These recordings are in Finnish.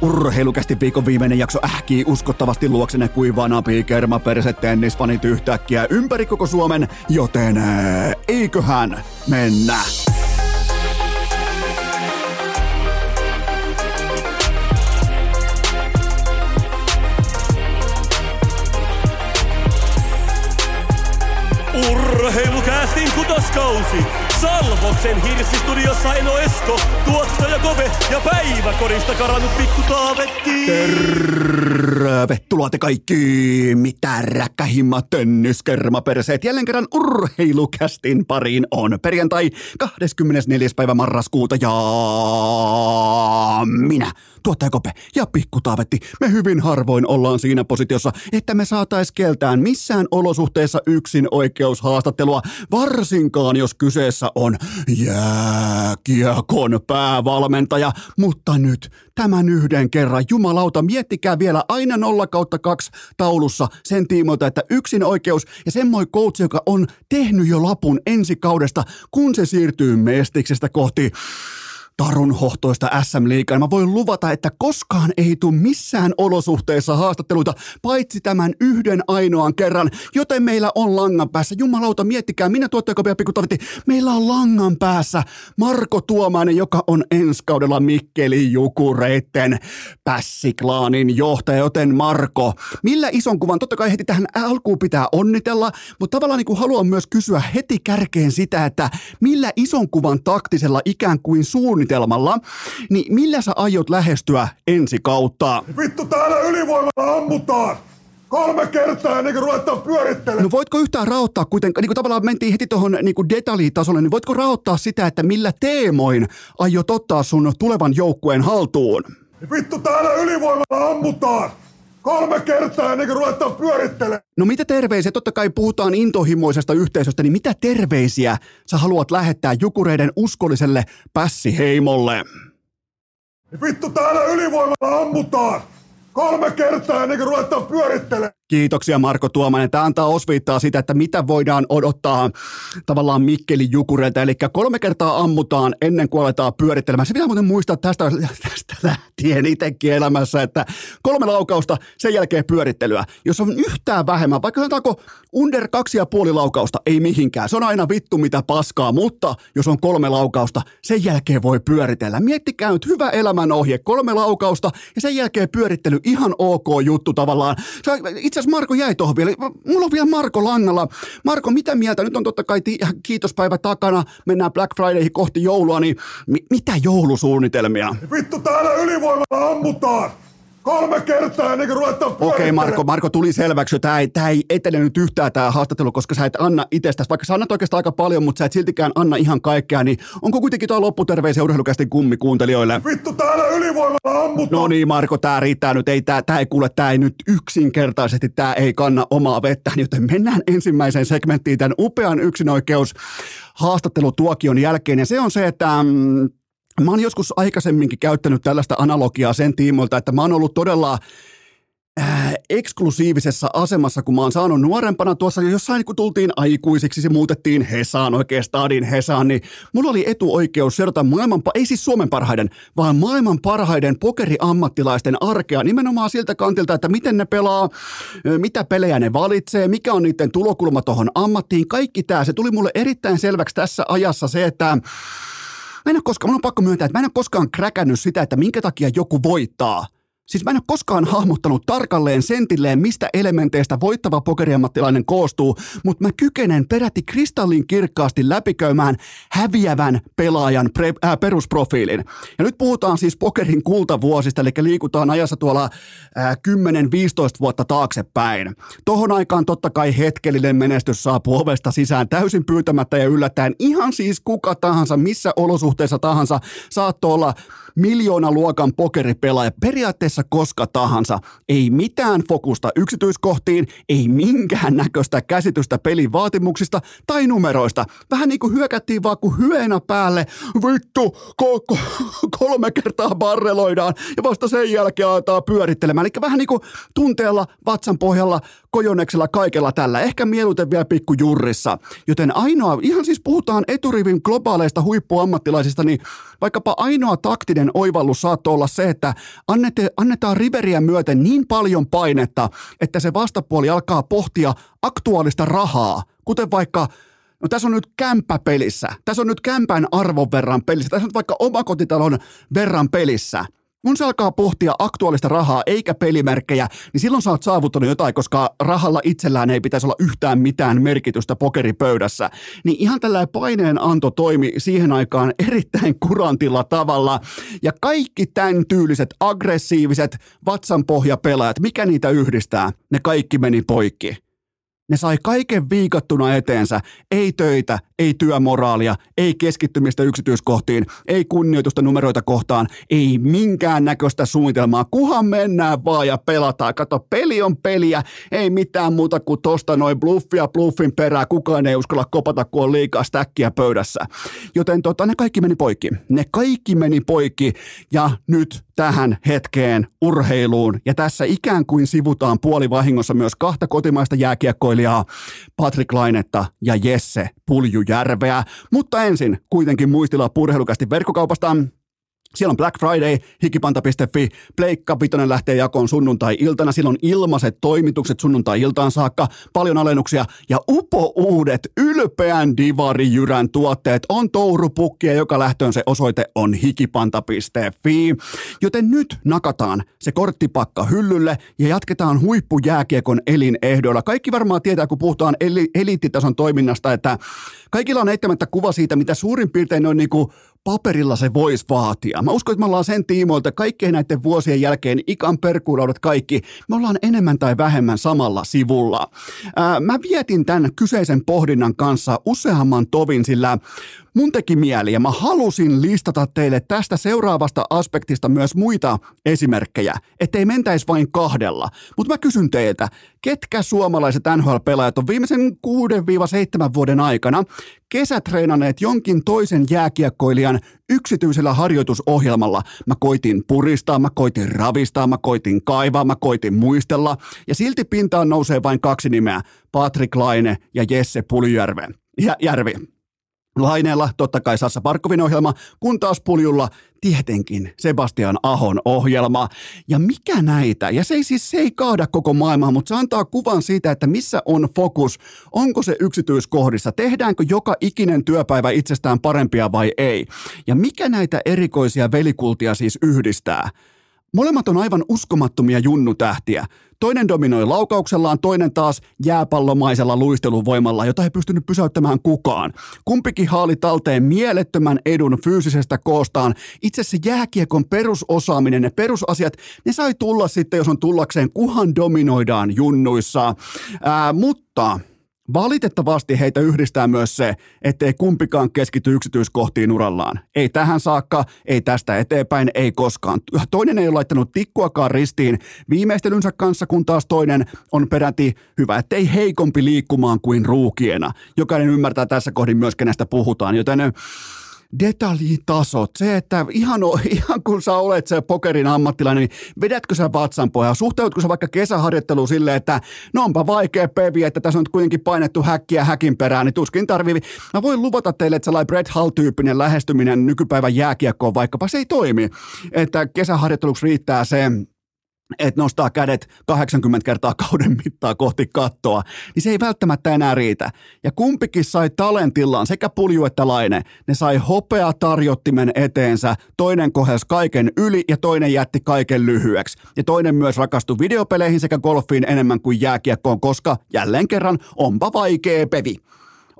Urheilukästi viikon viimeinen jakso ähkii uskottavasti luoksenne kuin vanapi kermaperse tennisfanit yhtäkkiä ympäri koko Suomen, joten ää, eiköhän mennä. Urheilukästin kutoskausi! Salvoksen hirsistudiossa Eno Esko, tuottaja Kove ja päiväkorista karannut pikku Taavetti. Tervetuloa te kaikki, mitä räkkähimmat tenniskermaperseet. Jälleen kerran urheilukästin pariin on perjantai 24. päivä marraskuuta ja minä, tuottaja Kope ja pikku Taavetti. Me hyvin harvoin ollaan siinä positiossa, että me saatais keltään missään olosuhteessa yksin oikeushaastattelua, varsinkaan jos kyseessä on jääkiekon päävalmentaja. Mutta nyt tämän yhden kerran, jumalauta, miettikää vielä aina 0 kautta 2 taulussa sen tiimoilta, että yksin oikeus ja semmoinen coach, joka on tehnyt jo lapun ensi kaudesta, kun se siirtyy mestiksestä kohti tarun hohtoista SM-liigaa. Mä voin luvata, että koskaan ei tule missään olosuhteissa haastatteluita, paitsi tämän yhden ainoan kerran, joten meillä on langan päässä. Jumalauta, miettikää, minä tuottajako Pikku Tavetti, meillä on langan päässä Marko Tuomainen, joka on ensi kaudella Mikkeli Jukureitten pässiklaanin johtaja, joten Marko, millä ison kuvan, totta kai heti tähän alkuun pitää onnitella, mutta tavallaan niin kuin haluan myös kysyä heti kärkeen sitä, että millä ison kuvan taktisella ikään kuin suunnitelmalla, niin millä sä aiot lähestyä ensi kautta? Vittu täällä ylivoimalla ammutaan! Kolme kertaa ennen kuin ruvetaan pyörittelemään. No voitko yhtään raottaa kuitenkaan, niin kuin tavallaan mentiin heti tuohon niin kuin detaljitasolle, niin voitko raottaa sitä, että millä teemoin aiot ottaa sun tulevan joukkueen haltuun? Vittu täällä ylivoimalla ammutaan! Kolme kertaa ennen kuin ruvetaan pyörittelemään. No mitä terveisiä, totta kai puhutaan intohimoisesta yhteisöstä, niin mitä terveisiä sä haluat lähettää Jukureiden uskolliselle pässiheimolle? Vittu täällä ylivoimalla ammutaan! Kolme kertaa ennen kuin ruvetaan pyörittelemään. Kiitoksia Marko Tuomainen. Tämä antaa osviittaa sitä, että mitä voidaan odottaa tavallaan Mikkeli Jukureilta. Eli kolme kertaa ammutaan ennen kuin aletaan pyörittelemään. Se pitää muuten muistaa tästä, tästä lähtien itsekin elämässä, että kolme laukausta, sen jälkeen pyörittelyä. Jos on yhtään vähemmän, vaikka sanotaanko under kaksi ja puoli laukausta, ei mihinkään. Se on aina vittu mitä paskaa, mutta jos on kolme laukausta, sen jälkeen voi pyöritellä. Miettikää nyt hyvä elämänohje, kolme laukausta ja sen jälkeen pyörittely, ihan ok juttu tavallaan. Sä, itse asiassa Marko jäi tuohon vielä. Mulla on vielä Marko langalla. Marko, mitä mieltä? Nyt on totta kai kiitospäivä takana. Mennään Black Fridayhin kohti joulua, niin mi- mitä joulusuunnitelmia? Vittu täällä ylivoimalla ammutaan! Kolme kertaa ennen kuin ruvetaan Okei, okay. Marko, Marko tuli selväksi, tämä ei, tää ei etene nyt yhtään tämä haastattelu, koska sä et anna itsestäsi, vaikka sä annat oikeastaan aika paljon, mutta sä et siltikään anna ihan kaikkea, niin onko kuitenkin tuo lopputerveisiä urheilukästi kummi kuuntelijoille? Vittu täällä ylivoimalla ammutaan! No niin, Marko, tämä riittää nyt. Ei, tää, tää ei kuule, tämä ei nyt yksinkertaisesti, tämä ei kanna omaa vettä. Joten mennään ensimmäiseen segmenttiin tämän upean yksinoikeus haastattelutuokion jälkeen. Ja se on se, että mm, mä oon joskus aikaisemminkin käyttänyt tällaista analogiaa sen tiimoilta, että mä oon ollut todella äh, eksklusiivisessa asemassa, kun mä oon saanut nuorempana tuossa. Jossain, kun tultiin aikuisiksi, se muutettiin Hesaan, oikein stadin Hesaan, niin mulla oli etuoikeus seurata maailman, ei siis Suomen parhaiden, vaan maailman parhaiden pokeriammattilaisten arkea nimenomaan siltä kantilta, että miten ne pelaa, mitä pelejä ne valitsee, mikä on niiden tulokulma tuohon ammattiin, kaikki tämä, se tuli mulle erittäin selväksi tässä ajassa se, että Mä en ole koskaan, mun on pakko myöntää, että mä en ole koskaan kräkännyt sitä, että minkä takia joku voittaa. Siis mä en ole koskaan hahmottanut tarkalleen sentilleen, mistä elementeistä voittava pokeriammattilainen koostuu, mutta mä kykenen peräti kristallin kirkkaasti läpikäymään häviävän pelaajan pre, äh, perusprofiilin. Ja nyt puhutaan siis pokerin kultavuosista, eli liikutaan ajassa tuolla äh, 10-15 vuotta taaksepäin. Tohon aikaan totta kai hetkellinen menestys saapuu ovesta sisään täysin pyytämättä ja yllättäen. Ihan siis kuka tahansa, missä olosuhteissa tahansa saattoi olla miljoona luokan pokeripelaaja periaatteessa koska tahansa. Ei mitään fokusta yksityiskohtiin, ei minkään näköistä käsitystä pelin vaatimuksista tai numeroista. Vähän niin kuin hyökättiin vaan kuin hyönä päälle. Vittu, ko- kolme kertaa barreloidaan ja vasta sen jälkeen aletaan pyörittelemään. Eli vähän niin kuin tunteella vatsan pohjalla pikkojoneksella kaikella tällä, ehkä mieluiten vielä pikkujurrissa. Joten ainoa, ihan siis puhutaan eturivin globaaleista huippuammattilaisista, niin vaikkapa ainoa taktinen oivallus saattoi olla se, että annette, annetaan riveriä myöten niin paljon painetta, että se vastapuoli alkaa pohtia aktuaalista rahaa, kuten vaikka No tässä on nyt kämppä pelissä. Tässä on nyt kämpän arvon verran pelissä. Tässä on nyt vaikka omakotitalon verran pelissä. Kun se alkaa pohtia aktuaalista rahaa eikä pelimerkkejä, niin silloin sä oot saavuttanut jotain, koska rahalla itsellään ei pitäisi olla yhtään mitään merkitystä pokeripöydässä. Niin ihan tällä paineen anto toimi siihen aikaan erittäin kurantilla tavalla. Ja kaikki tämän tyyliset aggressiiviset vatsanpohjapelaajat, mikä niitä yhdistää, ne kaikki meni poikki. Ne sai kaiken viikattuna eteensä. Ei töitä, ei työmoraalia, ei keskittymistä yksityiskohtiin, ei kunnioitusta numeroita kohtaan, ei minkään näköistä suunnitelmaa. Kuhan mennään vaan ja pelataan. Kato, peli on peliä, ei mitään muuta kuin tosta noin bluffia bluffin perää. Kukaan ei uskalla kopata, kun on liikaa stäkkiä pöydässä. Joten tota, ne kaikki meni poikki. Ne kaikki meni poikki ja nyt tähän hetkeen urheiluun. Ja tässä ikään kuin sivutaan puolivahingossa myös kahta kotimaista jääkiekkoilijaa, Patrick Lainetta ja Jesse Puljujärveä. Mutta ensin kuitenkin muistilla purheilukästi verkkokaupasta siellä on Black Friday, hikipanta.fi, Pleikka Pitonen lähtee jakoon sunnuntai-iltana, siellä on ilmaiset toimitukset sunnuntai-iltaan saakka, paljon alennuksia ja upo-uudet ylpeän divarijyrän tuotteet on tourupukkia, joka lähtöön se osoite on hikipanta.fi. Joten nyt nakataan se korttipakka hyllylle ja jatketaan huippujääkiekon elinehdoilla. Kaikki varmaan tietää, kun puhutaan eli- eliittitason toiminnasta, että kaikilla on eittämättä kuva siitä, mitä suurin piirtein on niin kuin paperilla se voisi vaatia. Mä uskon, että me ollaan sen tiimoilta kaikkien näiden vuosien jälkeen, ikan perkuulaudat kaikki, me ollaan enemmän tai vähemmän samalla sivulla. Ää, mä vietin tämän kyseisen pohdinnan kanssa useamman tovin, sillä mun teki mieli ja mä halusin listata teille tästä seuraavasta aspektista myös muita esimerkkejä, ettei mentäisi vain kahdella. Mutta mä kysyn teiltä, ketkä suomalaiset NHL-pelaajat on viimeisen 6-7 vuoden aikana kesätreenaneet jonkin toisen jääkiekkoilijan yksityisellä harjoitusohjelmalla. Mä koitin puristaa, mä koitin ravistaa, mä koitin kaivaa, mä koitin muistella ja silti pintaan nousee vain kaksi nimeä, Patrick Laine ja Jesse Puljärve. Ja, Järvi. Laineella totta kai Sassa Parkkovin ohjelma, kun taas Puljulla tietenkin Sebastian Ahon ohjelma. Ja mikä näitä? Ja se ei siis se ei kaada koko maailmaa, mutta se antaa kuvan siitä, että missä on fokus. Onko se yksityiskohdissa? Tehdäänkö joka ikinen työpäivä itsestään parempia vai ei? Ja mikä näitä erikoisia velikultia siis yhdistää? Molemmat on aivan uskomattomia junnutähtiä. Toinen dominoi laukauksellaan, toinen taas jääpallomaisella luisteluvoimalla, jota ei pystynyt pysäyttämään kukaan. Kumpikin haali talteen mielettömän edun fyysisestä koostaan. Itse se jääkiekon perusosaaminen, ne perusasiat, ne sai tulla sitten, jos on tullakseen, kuhan dominoidaan junnuissa. Ää, mutta Valitettavasti heitä yhdistää myös se, ettei kumpikaan keskity yksityiskohtiin urallaan. Ei tähän saakka, ei tästä eteenpäin, ei koskaan. Toinen ei ole laittanut tikkuakaan ristiin viimeistelynsä kanssa, kun taas toinen on peräti hyvä, ettei heikompi liikkumaan kuin ruukiena. Jokainen ymmärtää tässä kohdin myös, kenestä puhutaan, joten detaljitasot, se, että ihan, ihan kun sä olet se pokerin ammattilainen, niin vedätkö sä vatsan pohjaa, suhteutko sä vaikka kesäharjoitteluun silleen, että no onpa vaikea pevi, että tässä on nyt kuitenkin painettu häkkiä häkin perään, niin tuskin tarvii. Mä voin luvata teille, että sellainen Brett Hall-tyyppinen lähestyminen nykypäivän jääkiekkoon vaikkapa se ei toimi, että kesäharjoitteluksi riittää se että nostaa kädet 80 kertaa kauden mittaa kohti kattoa, niin se ei välttämättä enää riitä. Ja kumpikin sai talentillaan, sekä Pulju että Laine, ne sai hopea tarjottimen eteensä, toinen kohes kaiken yli ja toinen jätti kaiken lyhyeksi. Ja toinen myös rakastui videopeleihin sekä golfiin enemmän kuin jääkiekkoon, koska jälleen kerran onpa vaikea pevi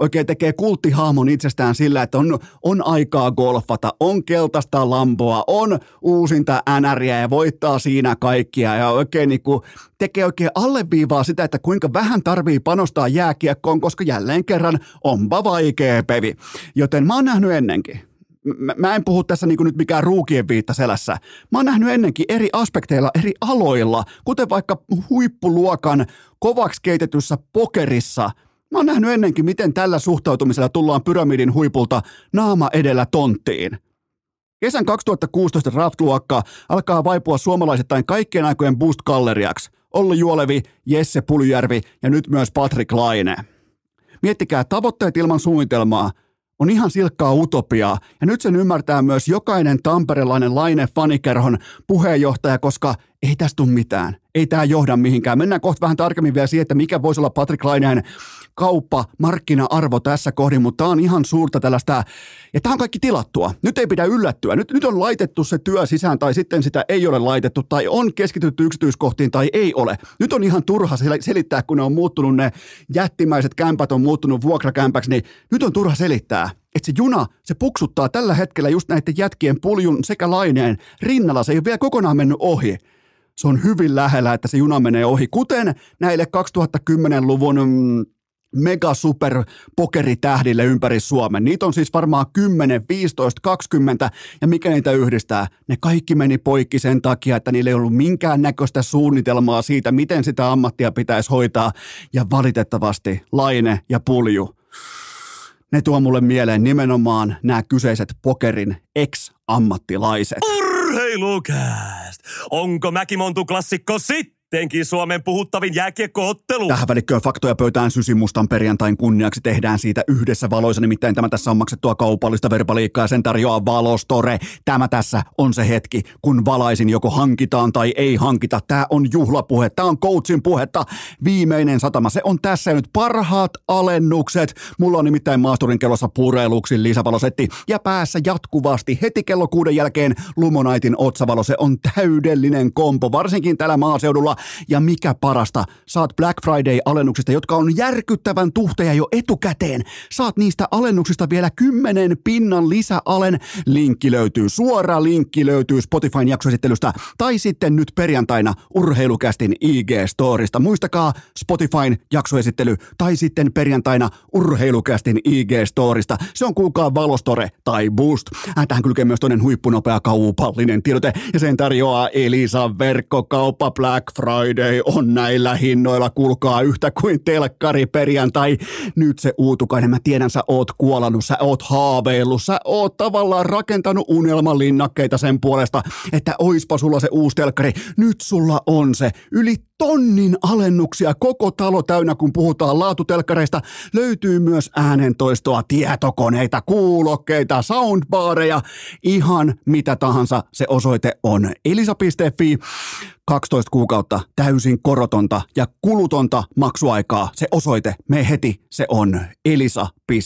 oikein tekee kulttihahmon itsestään sillä, että on, on aikaa golfata, on keltaista lampoa, on uusinta NRiä ja voittaa siinä kaikkia ja oikein niin kuin tekee oikein alleviivaa sitä, että kuinka vähän tarvii panostaa jääkiekkoon, koska jälleen kerran onpa vaikea pevi. Joten mä oon nähnyt ennenkin mä, en puhu tässä niin nyt mikään ruukien viitta selässä. Mä oon nähnyt ennenkin eri aspekteilla, eri aloilla, kuten vaikka huippuluokan kovaksi keitetyssä pokerissa – Mä oon nähnyt ennenkin, miten tällä suhtautumisella tullaan pyramidin huipulta naama edellä tonttiin. Kesän 2016 draft-luokka alkaa vaipua suomalaisittain kaikkien aikojen boost-galleriaksi. Olli Juolevi, Jesse Puljärvi ja nyt myös Patrick Laine. Miettikää, tavoitteet ilman suunnitelmaa on ihan silkkaa utopiaa. Ja nyt sen ymmärtää myös jokainen tamperelainen Laine Fanikerhon puheenjohtaja, koska ei tästä tule mitään. Ei tämä johda mihinkään. Mennään kohta vähän tarkemmin vielä siihen, että mikä voisi olla Patrick Laineen kauppa, markkina-arvo tässä kohdin, mutta tämä on ihan suurta tällaista, ja tämä on kaikki tilattua. Nyt ei pidä yllättyä. Nyt, nyt on laitettu se työ sisään, tai sitten sitä ei ole laitettu, tai on keskitytty yksityiskohtiin, tai ei ole. Nyt on ihan turha selittää, kun ne on muuttunut, ne jättimäiset kämpät on muuttunut vuokrakämpäksi, niin nyt on turha selittää että se juna, se puksuttaa tällä hetkellä just näiden jätkien puljun sekä laineen rinnalla. Se ei ole vielä kokonaan mennyt ohi se on hyvin lähellä, että se juna menee ohi, kuten näille 2010-luvun mm, mega super pokeritähdille ympäri Suomen. Niitä on siis varmaan 10, 15, 20 ja mikä niitä yhdistää? Ne kaikki meni poikki sen takia, että niillä ei ollut minkään näköistä suunnitelmaa siitä, miten sitä ammattia pitäisi hoitaa ja valitettavasti Laine ja Pulju. Ne tuo mulle mieleen nimenomaan nämä kyseiset pokerin ex-ammattilaiset. Urheilukääst! Onko Mäkimontu klassikko sitten? Sittenkin Suomen puhuttavin jääkiekkoottelu. Tähän välikköön faktoja pöytään Sysimustan perjantain kunniaksi tehdään siitä yhdessä valoissa. Nimittäin tämä tässä on maksettua kaupallista verbaliikkaa ja sen tarjoaa Valostore. Tämä tässä on se hetki, kun valaisin joko hankitaan tai ei hankita. Tämä on juhlapuhe, tämä on coachin puhetta. Viimeinen satama, se on tässä nyt parhaat alennukset. Mulla on nimittäin maasturin kellossa pureluksi lisävalosetti ja päässä jatkuvasti heti kello kuuden jälkeen Lumonaitin otsavalo. Se on täydellinen kompo, varsinkin täällä maaseudulla ja mikä parasta, saat Black Friday-alennuksista, jotka on järkyttävän tuhteja jo etukäteen. Saat niistä alennuksista vielä 10 pinnan lisäalen. Linkki löytyy, suora linkki löytyy Spotifyn jaksoesittelystä tai sitten nyt perjantaina Urheilukästin IG-storista. Muistakaa Spotifyn jaksoesittely tai sitten perjantaina Urheilukästin IG-storista. Se on kuulkaa Valostore tai Boost. Äh, tähän kylkee myös toinen huippunopea kaupallinen tiedote ja sen tarjoaa Elisa verkkokauppa Black Friday Friday on näillä hinnoilla, kuulkaa yhtä kuin telkkari perjantai. Nyt se uutukainen, mä tiedän, sä oot kuolannut, sä oot haaveillut, sä oot tavallaan rakentanut unelmalinnakkeita sen puolesta, että oispa sulla se uusi telkkari. Nyt sulla on se yli tonnin alennuksia koko talo täynnä, kun puhutaan laatutelkkareista. Löytyy myös äänentoistoa, tietokoneita, kuulokkeita, soundbareja, ihan mitä tahansa se osoite on. Elisa.fi 12 kuukautta täysin korotonta ja kulutonta maksuaikaa. Se osoite, me heti, se on elisa.fi.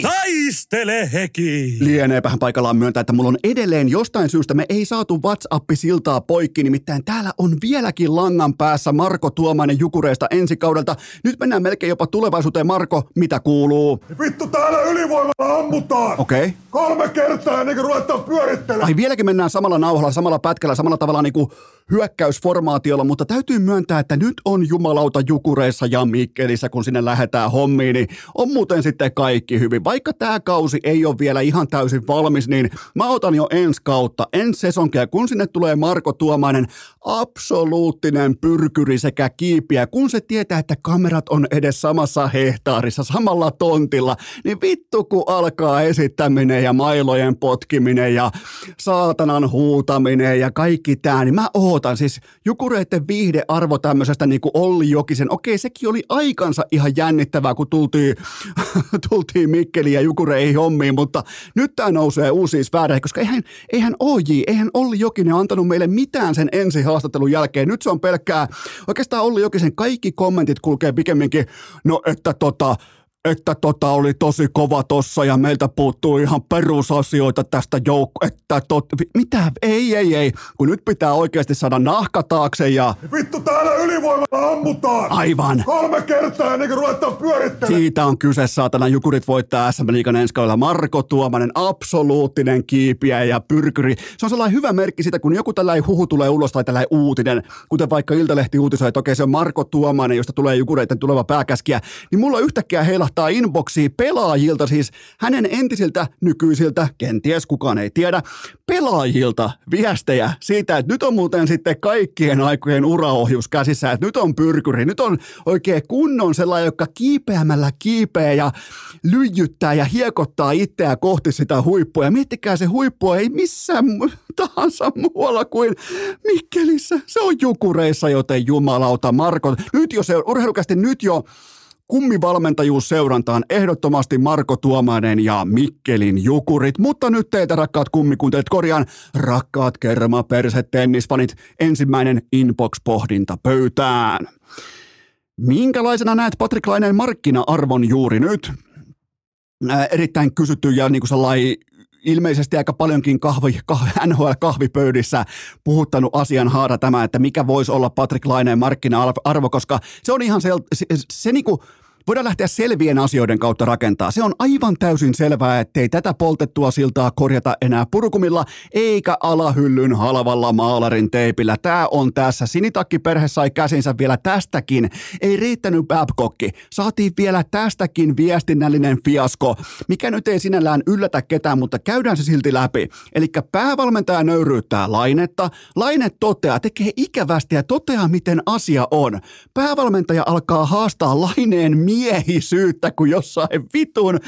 Taistele heki! Lieneepähän paikallaan myöntää, että mulla on edelleen jostain syystä, me ei saatu WhatsApp-siltaa poikki, nimittäin täällä on vieläkin langan päässä Marko Tuomainen Jukureista ensi kaudelta. Nyt mennään melkein jopa tulevaisuuteen. Marko, mitä kuuluu? Vittu, täällä ylivoimalla ammutaan! Okei. Okay. Kolme kertaa ennen kuin ruvetaan pyörittelemään. Ai vieläkin mennään samalla nauhalla, samalla pätkällä, samalla tavalla niin kuin hyökkäysformaatiolla, mutta täytyy myöntää, että nyt on jumalauta Jukureissa ja Mikkelissä, kun sinne lähdetään hommiin, niin on muuten sitten kaikki hyvin. Vaikka tämä kausi ei ole vielä ihan täysin valmis, niin mä otan jo ensi kautta, ensi sesonkia, kun sinne tulee Marko Tuomainen, absoluuttinen pyrkyri sekä kiipiä, kun se tietää, että kamerat on edes samassa hehtaarissa, samalla tontilla, niin vittu kun alkaa esittäminen ja mailojen potkiminen ja saatanan huutaminen ja kaikki tämä, niin mä odotan siis Jukureiden viihdearvo tämmöisestä niin kuin Olli Jokisen, okei sekin oli aikansa ihan jännittävää, kun tultiin, tultiin ja Jukureihin hommiin, mutta nyt tämä nousee uusiin sfääreihin, koska eihän, eihän OJ, eihän Olli Jokinen antanut meille mitään sen ensi haastattelun jälkeen. Nyt se on pelkkää, oikeastaan Olli Jokisen kaikki kommentit kulkee pikemminkin, no että tota, että tota oli tosi kova tossa ja meiltä puuttuu ihan perusasioita tästä joukko, että tot, mitä, ei, ei, ei, kun nyt pitää oikeasti saada nahka taakse ja... Vittu täällä ylivoimalla ammutaan! Aivan! Kolme kertaa ennen kuin ruvetaan pyörittelemään! Siitä on kyse, saatana, Jukurit voittaa SM Liikan ensi kaudella. Marko Tuomanen, absoluuttinen kiipiä ja pyrkyri. Se on sellainen hyvä merkki sitä, kun joku tällainen huhu tulee ulos tai tällainen uutinen, kuten vaikka Iltalehti uutisoi, että okei se on Marko Tuomanen, josta tulee Jukureiden tuleva pääkäskiä, niin mulla yhtäkkiä heillä pulpahtaa inboxiin pelaajilta, siis hänen entisiltä, nykyisiltä, kenties kukaan ei tiedä, pelaajilta viestejä siitä, että nyt on muuten sitten kaikkien aikojen uraohjus käsissä, että nyt on pyrkyri, nyt on oikein kunnon sellainen, joka kiipeämällä kiipeä ja lyijyttää ja hiekottaa itseä kohti sitä huippua. Ja miettikää, se huippu ei missään tahansa muualla kuin Mikkelissä. Se on Jukureissa, joten jumalauta Marko. Nyt jo se, urheilukästi nyt jo kummivalmentajuusseurantaan ehdottomasti Marko Tuomainen ja Mikkelin Jukurit. Mutta nyt teitä rakkaat kummikuuntelijat korjaan, rakkaat kerma perse tennisfanit, ensimmäinen inbox-pohdinta pöytään. Minkälaisena näet Patrik Laineen markkina-arvon juuri nyt? Äh, erittäin kysytty ja niin kuin sellainen ilmeisesti aika paljonkin kahvi, kahvi, NHL-kahvipöydissä puhuttanut asian haara tämä, että mikä voisi olla Patrick Laineen markkina-arvo, koska se on ihan se, se, se niin kuin, voidaan lähteä selvien asioiden kautta rakentaa. Se on aivan täysin selvää, ettei tätä poltettua siltaa korjata enää purkumilla eikä alahyllyn halvalla maalarin teipillä. Tämä on tässä. Sinitakki-perhe sai käsinsä vielä tästäkin. Ei riittänyt Babcockki. Saatiin vielä tästäkin viestinnällinen fiasko, mikä nyt ei sinällään yllätä ketään, mutta käydään se silti läpi. Eli päävalmentaja nöyryyttää Lainetta. Laine toteaa, tekee ikävästi ja toteaa, miten asia on. Päävalmentaja alkaa haastaa Laineen miehisyyttä kuin jossain vitun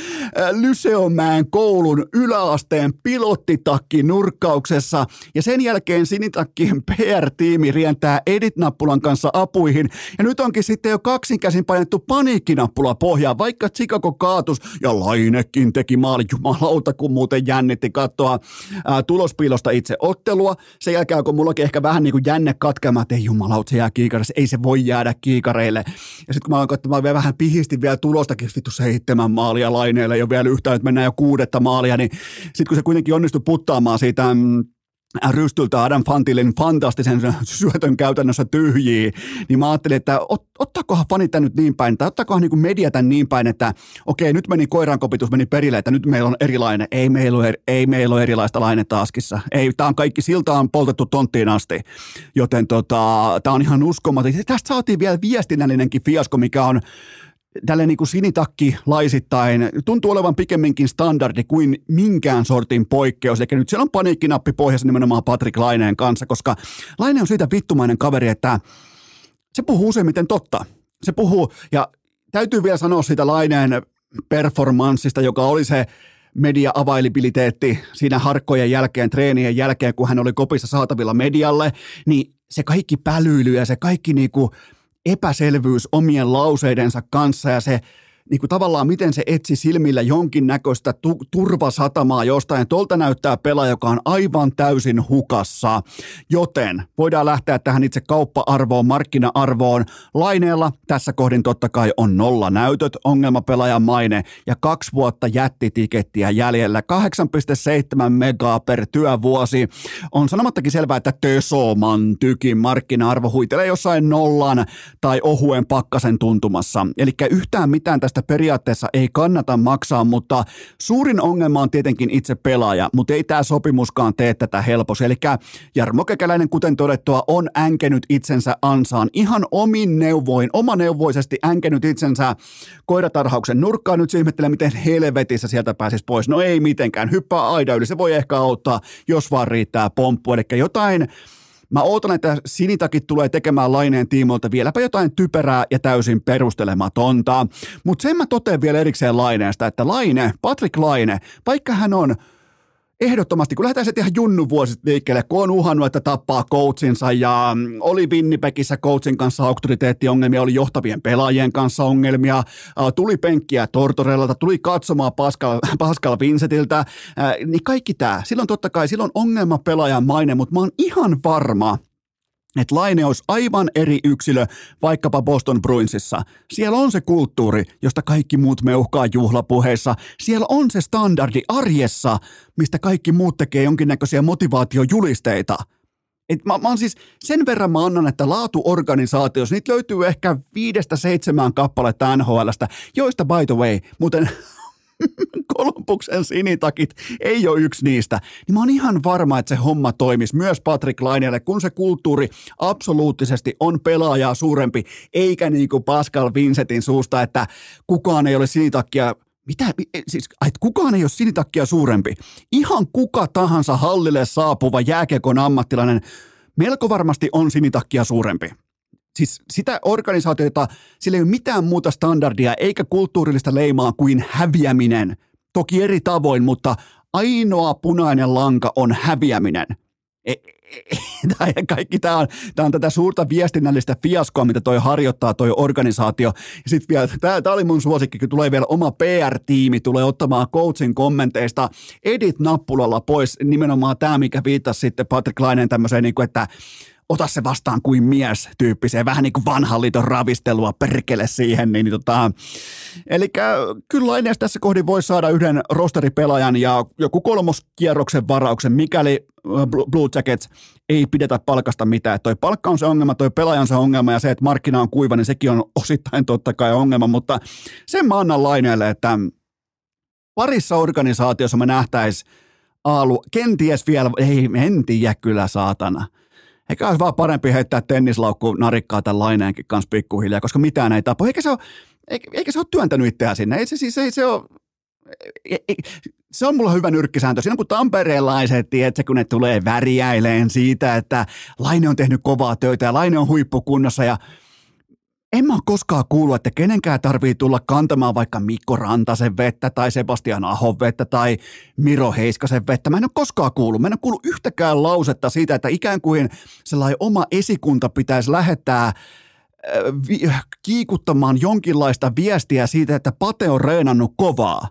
Lyseomäen koulun yläasteen pilottitakki nurkkauksessa. Ja sen jälkeen sinitakkien PR-tiimi rientää edit-nappulan kanssa apuihin. Ja nyt onkin sitten jo kaksinkäsin painettu paniikkinappula pohjaan, vaikka Chicago kaatus ja Lainekin teki maali jumalauta, kun muuten jännitti katsoa ää, tulospiilosta itse ottelua. Sen jälkeen kun mullakin ehkä vähän niin kuin jänne katkemaan, että ei jumalauta, se jää kiikareille, ei se voi jäädä kiikareille. Ja sitten kun mä oon katsomaan vielä vähän pihistin vielä tulostakin vittu seitsemän maalia laineelle, jo vielä yhtään, että mennään jo kuudetta maalia, niin sitten kun se kuitenkin onnistui puttaamaan siitä mm, rystyltä Adam Fantilin fantastisen syötön käytännössä tyhjiä, niin mä ajattelin, että ot, ottaakohan fanit tämän nyt niin päin, tai ottaakohan niin media tämän niin päin, että okei, nyt meni koirankopitus, meni perille, että nyt meillä on erilainen. Ei meillä ole, ei meillä ole erilaista lainetta askissa. Ei, tämä on kaikki, siltä on poltettu tonttiin asti. Joten tota, tämä on ihan uskomaton. Tästä saatiin vielä viestinnällinenkin fiasko, mikä on tälle niin kuin sinitakki laisittain tuntuu olevan pikemminkin standardi kuin minkään sortin poikkeus. Eli nyt siellä on paniikkinappi pohjassa nimenomaan Patrick Laineen kanssa, koska Laine on siitä vittumainen kaveri, että se puhuu useimmiten totta. Se puhuu, ja täytyy vielä sanoa siitä Laineen performanssista, joka oli se media availabiliteetti siinä harkkojen jälkeen, treenien jälkeen, kun hän oli kopissa saatavilla medialle, niin se kaikki pälyily ja se kaikki niinku epäselvyys omien lauseidensa kanssa ja se niin kuin tavallaan miten se etsi silmillä jonkinnäköistä tu- turvasatamaa jostain. Tolta näyttää pelaaja, joka on aivan täysin hukassa. Joten voidaan lähteä tähän itse kauppa-arvoon, markkina-arvoon. Laineella tässä kohdin totta kai on nolla näytöt, ongelmapelaajan maine ja kaksi vuotta jättitikettiä jäljellä. 8,7 megaa per työvuosi. On sanomattakin selvää, että Tesoman tykin markkina-arvo huitelee jossain nollan tai ohuen pakkasen tuntumassa. Eli yhtään mitään tästä tästä periaatteessa ei kannata maksaa, mutta suurin ongelma on tietenkin itse pelaaja, mutta ei tämä sopimuskaan tee tätä helposti. Eli Jarmo Kekäläinen, kuten todettua, on änkenyt itsensä ansaan ihan omin neuvoin, omaneuvoisesti änkenyt itsensä koiratarhauksen nurkkaan. Nyt se ihmettelee, miten helvetissä sieltä pääsisi pois. No ei mitenkään, hyppää aida yli, se voi ehkä auttaa, jos vaan riittää pomppu. Eli jotain Mä ootan, että Sinitakit tulee tekemään laineen tiimoilta vieläpä jotain typerää ja täysin perustelematonta. Mutta sen mä totean vielä erikseen laineesta, että Laine, Patrick Laine, vaikka hän on ehdottomasti, kun lähdetään se ihan junnu vuosit liikkeelle, kun on uhannut, että tappaa coachinsa ja mm, oli Winnipegissä coachin kanssa auktoriteettiongelmia, oli johtavien pelaajien kanssa ongelmia, tuli penkkiä Tortorellalta, tuli katsomaan Pascal, Pascal Vincentiltä, niin kaikki tämä. Silloin totta kai, silloin ongelma pelaajan maine, mutta mä oon ihan varma, että Laine olisi aivan eri yksilö vaikkapa Boston Bruinsissa. Siellä on se kulttuuri, josta kaikki muut meuhkaa juhlapuheissa. Siellä on se standardi arjessa, mistä kaikki muut tekee jonkinnäköisiä motivaatiojulisteita. Et mä, mä siis sen verran mä annan, että laatuorganisaatiossa niitä löytyy ehkä viidestä seitsemään kappaletta NHLstä, joista by the way, muuten Kolumbuksen sinitakit ei ole yksi niistä, niin mä oon ihan varma, että se homma toimisi myös Patrick Lainelle, kun se kulttuuri absoluuttisesti on pelaajaa suurempi, eikä niin kuin Pascal Vincentin suusta, että kukaan ei ole sinitakkia mitä, siis, että kukaan ei ole sinitakkia suurempi. Ihan kuka tahansa hallille saapuva jääkiekon ammattilainen melko varmasti on sinitakkia suurempi siis sitä organisaatiota, sillä ei ole mitään muuta standardia eikä kulttuurillista leimaa kuin häviäminen. Toki eri tavoin, mutta ainoa punainen lanka on häviäminen. E, e, e kaikki tämä on, tämä on tätä suurta viestinnällistä fiaskoa, mitä toi harjoittaa toi organisaatio. Ja sitten vielä, tämä, tämä oli mun suosikki, kun tulee vielä oma PR-tiimi, tulee ottamaan coachin kommenteista edit nappulalla pois nimenomaan tämä, mikä viittasi sitten Patrick Lainen tämmöiseen, niin että ota se vastaan kuin mies tyyppiseen, vähän niin kuin vanhan liiton ravistelua perkele siihen. Niin, tota, eli kyllä Lainees tässä kohdin voi saada yhden rosteripelaajan ja joku kolmoskierroksen varauksen, mikäli Blue Jackets ei pidetä palkasta mitään. Toi palkka on se ongelma, toi pelaaja on se ongelma ja se, että markkina on kuiva, niin sekin on osittain totta kai ongelma, mutta sen mä annan Laineelle, että parissa organisaatiossa me nähtäisiin Aalu, kenties vielä, ei, en tiedä kyllä saatana – eikä olisi vaan parempi heittää tennislaukku narikkaa tämän laineenkin kanssa pikkuhiljaa, koska mitään ei tapahdu. Eikä se ole, eikä se ole työntänyt itseään sinne. Ei se, siis, ei se ole, se on mulla hyvä nyrkkisääntö. Siinä kun tamperelaiset, tiedätkö, kun ne tulee värjäileen siitä, että Laine on tehnyt kovaa töitä ja Laine on huippukunnossa ja en mä ole koskaan kuullut, että kenenkään tarvii tulla kantamaan vaikka Mikko Rantasen vettä tai Sebastian Ahon vettä tai Miro Heiskasen vettä. Mä en ole koskaan kuullut. Mä en ole kuullut yhtäkään lausetta siitä, että ikään kuin sellainen oma esikunta pitäisi lähettää äh, kiikuttamaan jonkinlaista viestiä siitä, että Pate on reenannut kovaa.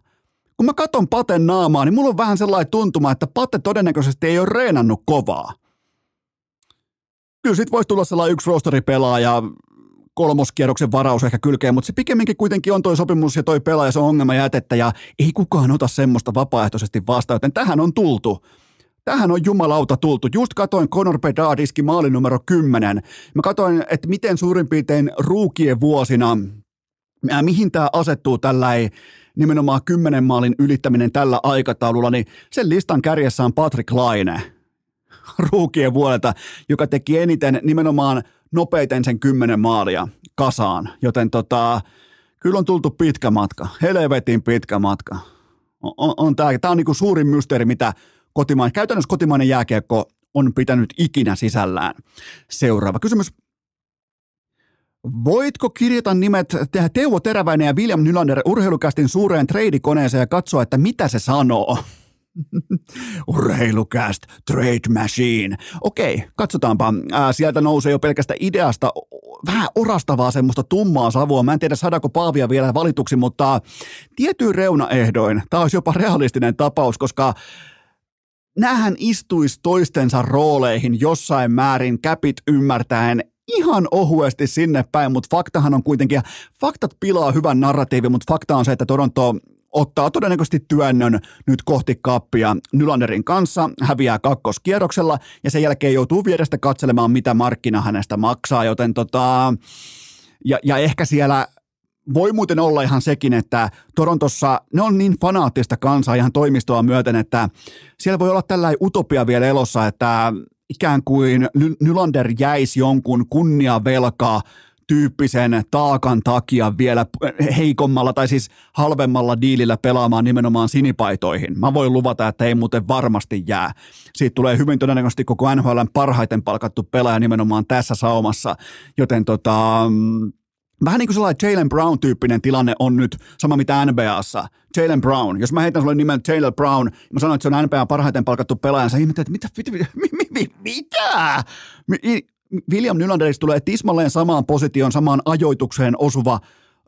Kun mä katson Paten naamaa, niin mulla on vähän sellainen tuntuma, että Pate todennäköisesti ei ole reenannut kovaa. Kyllä sit voisi tulla sellainen yksi rosteripelaaja, kolmoskierroksen varaus ehkä kylkeen, mutta se pikemminkin kuitenkin on toi sopimus ja toi pelaaja, se on ongelma jätettä ja ei kukaan ota semmoista vapaaehtoisesti vastaan, joten tähän on tultu. Tähän on jumalauta tultu. Just katoin Conor Bedard iski maali numero 10. Mä katoin, että miten suurin piirtein ruukien vuosina, mihin tämä asettuu tällä nimenomaan 10 maalin ylittäminen tällä aikataululla, niin sen listan kärjessä on Patrick Laine ruukien vuodelta, joka teki eniten nimenomaan nopeiten sen kymmenen maalia kasaan, joten tota, kyllä on tultu pitkä matka, helvetin pitkä matka. On, on tämä, tämä on niin kuin suurin mysteeri, mitä kotimainen, käytännössä kotimainen jääkiekko on pitänyt ikinä sisällään. Seuraava kysymys. Voitko kirjata nimet tehdä Teuvo Teräväinen ja William Nylander urheilukästin suureen treidikoneeseen ja katsoa, että mitä se sanoo? Urheilucast, Trade Machine. Okei, katsotaanpa. Ää, sieltä nousee jo pelkästä ideasta vähän orastavaa semmoista tummaa savua. Mä en tiedä saadaanko Paavia vielä valituksi, mutta tietyin reunaehdoin tämä olisi jopa realistinen tapaus, koska näähän istuisi toistensa rooleihin jossain määrin käpit ymmärtäen ihan ohuesti sinne päin, mutta faktahan on kuitenkin, faktat pilaa hyvän narratiivin, mutta fakta on se, että Toronto ottaa todennäköisesti työnnön nyt kohti kappia Nylanderin kanssa, häviää kakkoskierroksella ja sen jälkeen joutuu vierestä katselemaan, mitä markkina hänestä maksaa, joten tota, ja, ja ehkä siellä voi muuten olla ihan sekin, että Torontossa ne on niin fanaattista kansaa ihan toimistoa myöten, että siellä voi olla tällainen utopia vielä elossa, että ikään kuin Nylander jäisi jonkun kunniavelkaa tyyppisen taakan takia vielä heikommalla tai siis halvemmalla diilillä pelaamaan nimenomaan sinipaitoihin. Mä voin luvata, että ei muuten varmasti jää. Siitä tulee hyvin todennäköisesti koko NHLn parhaiten palkattu pelaaja nimenomaan tässä saumassa, joten tota, Vähän niin kuin sellainen Jalen Brown-tyyppinen tilanne on nyt, sama mitä NBAssa. Jalen Brown. Jos mä heitän sulle nimen Jalen Brown, mä sanon, että se on NBA parhaiten palkattu pelaaja, sä ihmettelet, että mitä, mitä, mitä, mitä? William Nylanderista tulee tismalleen samaan positioon, samaan ajoitukseen osuva